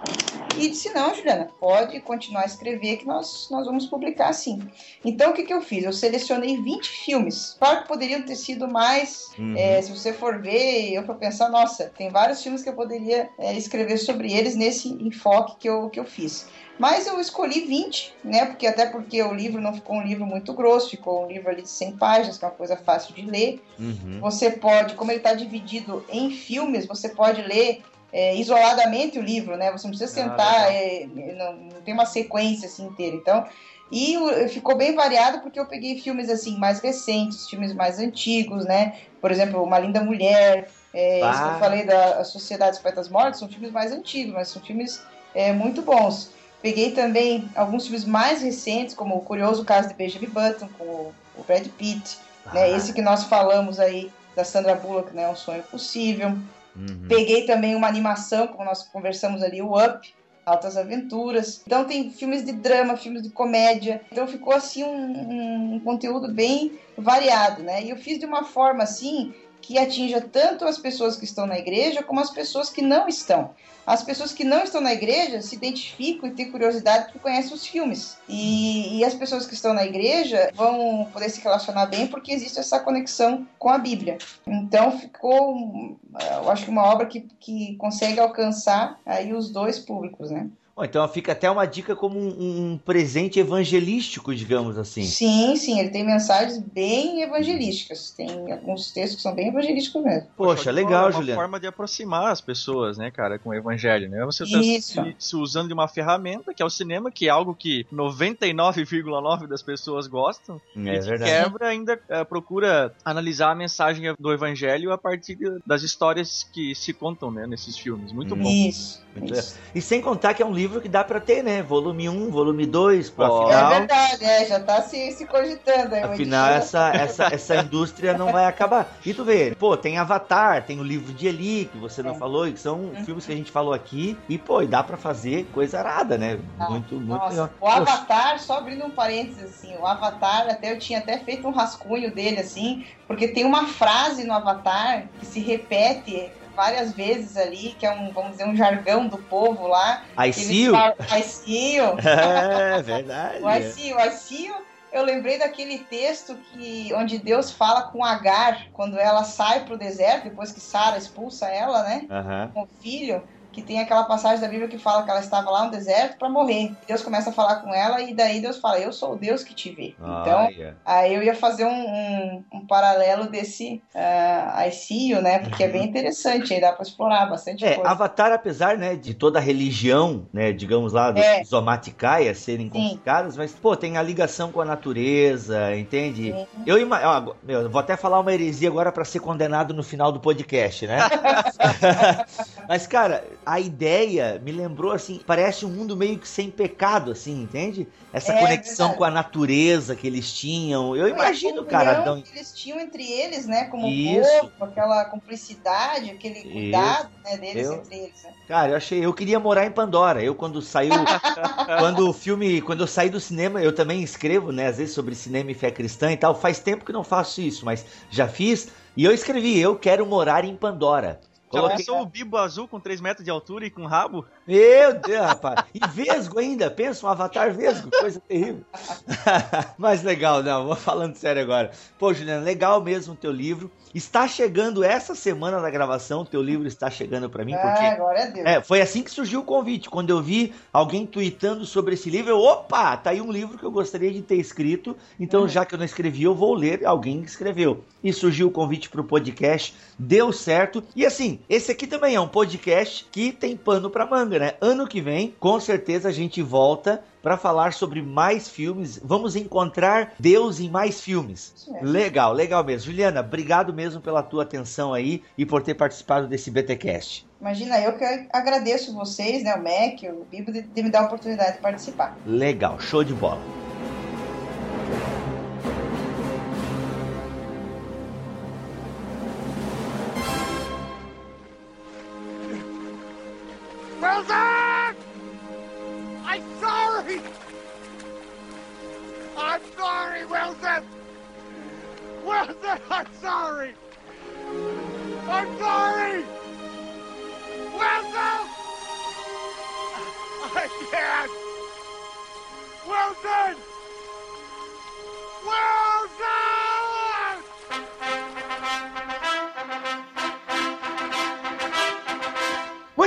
e disse: Não, Juliana, pode continuar a escrever que nós, nós vamos publicar sim. Então, o que, que eu fiz? Eu selecionei 20 filmes. Claro que poderiam ter sido mais. Uhum. é, se você for ver, eu for pensar, nossa, tem vários filmes que eu poderia é, escrever sobre eles nesse enfoque que eu, que eu fiz. Mas eu escolhi 20, né? Porque até porque o livro não ficou um livro muito grosso, ficou um livro ali de 100 páginas, que é uma coisa fácil de ler. Uhum. Você pode, como ele está dividido em filmes, você pode ler é, isoladamente o livro, né? Você não precisa sentar, legal. é, não, não tem uma sequência assim inteira. Então, e o- ficou bem variado porque eu peguei filmes assim mais recentes, filmes mais antigos, né? Por exemplo, Uma Linda Mulher, é, isso que eu falei da Sociedade dos Poetas Mortos, são filmes mais antigos, mas são filmes é, muito bons. Peguei também alguns filmes mais recentes, como O Curioso Caso de Benjamin Button, com o o Brad Pitt, né? Ah. Esse que nós falamos aí da Sandra Bullock, né? Um Sonho Possível. Uhum. Peguei também uma animação, como nós conversamos ali, o Up, Altas Aventuras. Então tem filmes de drama, filmes de comédia. Então ficou assim um, um conteúdo bem variado, né? E eu fiz de uma forma assim que atinja tanto as pessoas que estão na igreja como as pessoas que não estão. As pessoas que não estão na igreja se identificam e têm curiosidade porque conhecem os filmes. E, e as pessoas que estão na igreja vão poder se relacionar bem porque existe essa conexão com a Bíblia. Então ficou, eu acho que uma obra que, que consegue alcançar aí os dois públicos, né? Bom, então fica até uma dica como um, um presente evangelístico, digamos assim. Sim, sim, ele tem mensagens bem evangelísticas. Tem alguns textos que são bem evangelísticos mesmo. Poxa, legal, é uma forma de aproximar as pessoas, né, cara, com o evangelho, né? Você tá Isso. se, se usando de uma ferramenta, que é o cinema, que é algo que 99,9% das pessoas gostam, É e verdade. quebra ainda eh, procura analisar a mensagem do evangelho a partir das histórias que se contam, né, nesses filmes. Muito bom. Isso. Muito isso. E sem contar que é um livro que dá pra ter, né? Volume 1, volume 2, pro Ó. afinal. É verdade, é, já tá se, se cogitando aí. Afinal, essa, essa, essa indústria não vai acabar. E tu vê, pô, tem Avatar, tem o livro de Eli, que você não É. falou, e que são filmes que a gente falou aqui. E, pô, e dá pra fazer coisa arada, né? Muito, muito Nossa, legal. o Avatar, só abrindo um parênteses, assim, o Avatar, até eu tinha até feito um rascunho dele, assim, porque tem uma frase no Avatar que se repete várias vezes ali, que é um, vamos dizer, um jargão do povo lá. I see you. falam, I see you. É verdade. O I see you, I see you. Eu lembrei daquele texto que onde Deus fala com Agar quando ela sai pro deserto, depois que Sara expulsa ela, né? Aham. com o filho, que tem aquela passagem da Bíblia que fala que ela estava lá no deserto para morrer. Deus começa a falar com ela e daí Deus fala: Eu sou o Deus que te vê. Então, Olha. aí eu ia fazer um, um, um paralelo desse uh, I see you, né? Porque é bem interessante, aí dá para explorar bastante É, coisa. Avatar, apesar, né, de toda a religião, né, digamos lá, dos É. Zomaticaias serem complicadas, mas, pô, tem a ligação com a natureza, entende? Eu, ima- ó, meu, eu vou até falar uma heresia agora pra ser condenado no final do podcast, né? mas, cara, a ideia me lembrou, assim, parece um mundo meio que sem pecado, assim, entende? Essa É, conexão verdade. com a natureza que eles tinham. Eu imagino, cara, Adão, que eles tinham entre eles, né? Como Isso. povo, aquela cumplicidade, aquele cuidado né, deles Eu- entre eles. Né? Cara, eu achei, eu queria morar em Pandora. Eu quando saiu, quando o filme, quando eu saí do cinema, eu também escrevo, né, às vezes sobre cinema e fé cristã e tal. Faz tempo que não faço isso, mas já fiz. E eu escrevi, eu quero morar em Pandora. Já Coloquei- pensou o bibo azul com 3 metros de altura e com rabo? Meu Deus, rapaz. E vesgo ainda, pensa um avatar vesgo, coisa terrível. Mas legal, não, vou falando sério agora. Pô, Juliana, legal mesmo o teu livro. Está chegando essa semana da gravação, teu livro está chegando pra mim, porque Ah, glória a Deus. é, foi assim que surgiu o convite. Quando eu vi alguém tweetando sobre esse livro, eu, opa, tá aí um livro que eu gostaria de ter escrito. Então, já que eu não escrevi, eu vou ler alguém que escreveu. E surgiu o convite pro podcast, deu certo. E assim, esse aqui também é um podcast que tem pano pra manga, né? Ano que vem, com certeza a gente volta para falar sobre mais filmes. Vamos encontrar Deus em mais filmes. Mesmo. Legal, legal mesmo. Juliana, obrigado mesmo pela tua atenção aí e por ter participado desse BTcast. Imagina, eu que agradeço vocês, né? O Mac, o Bibo, de, de me dar a oportunidade de participar. Legal, show de bola. I'm sorry! I'm sorry! Wilson! I can't! Wilson! Wilson!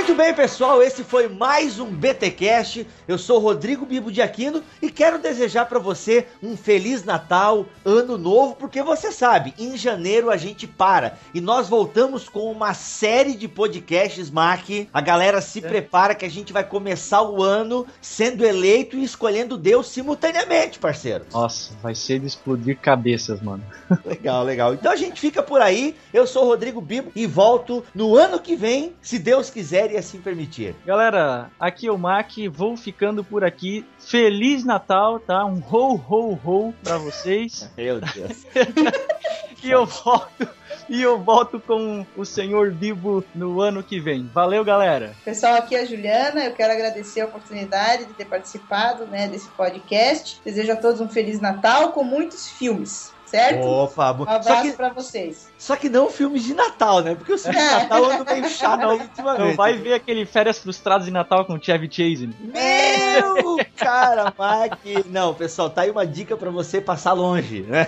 Muito bem, pessoal, esse foi mais um BTcast. Eu sou o Rodrigo Bibo de Aquino e quero desejar para você um feliz Natal, Ano Novo, porque você sabe, em janeiro a gente para e nós voltamos com uma série de podcasts Mac. A galera se prepara que a gente vai começar o ano sendo eleito e escolhendo Deus simultaneamente, parceiro. Nossa, vai ser de explodir cabeças, mano. Legal, legal. Então a gente fica por aí. Eu sou o Rodrigo Bibo e volto no ano que vem, se Deus quiser e assim permitir. Galera, aqui é o Mac, vou ficando por aqui. Feliz Natal, tá? Um ho ho ho pra vocês. Meu Deus. e eu volto, e eu volto com o Senhor Bibo no ano que vem. Valeu, galera. Pessoal, aqui é a Juliana. Eu quero agradecer a oportunidade de ter participado né, desse podcast. Desejo a todos um Feliz Natal com muitos filmes. certo? Opa, Um abraço que, pra vocês. Só que não filmes de Natal, né? Porque os filmes de Natal andam meio chato ultimamente. Não vai ver aquele Férias Frustradas de Natal com o Chevy Chase. Meu cara, Mac. Não, pessoal, tá aí uma dica pra você passar longe, né?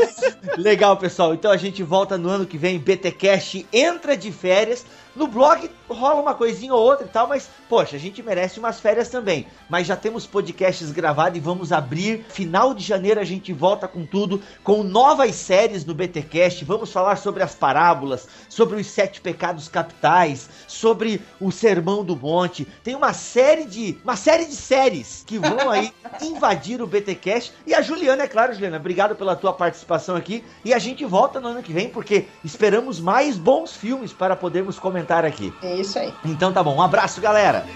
Legal, pessoal. Então a gente volta no ano que vem. BTcast entra de férias. No blog rola uma coisinha ou outra e tal, mas, poxa, a gente merece umas férias também. Mas já temos podcasts gravados e vamos abrir. Final de janeiro a gente volta com tudo, com novas séries no BTcast. Vamos falar sobre as parábolas, sobre os sete pecados capitais, sobre o Sermão do Monte. Tem uma série de uma série de séries que vão aí invadir o BTcast. E a Juliana, é claro, Juliana, obrigado pela tua participação aqui. E a gente volta no ano que vem porque esperamos mais bons filmes para podermos comentar aqui. É isso aí. Então tá bom, um abraço, galera.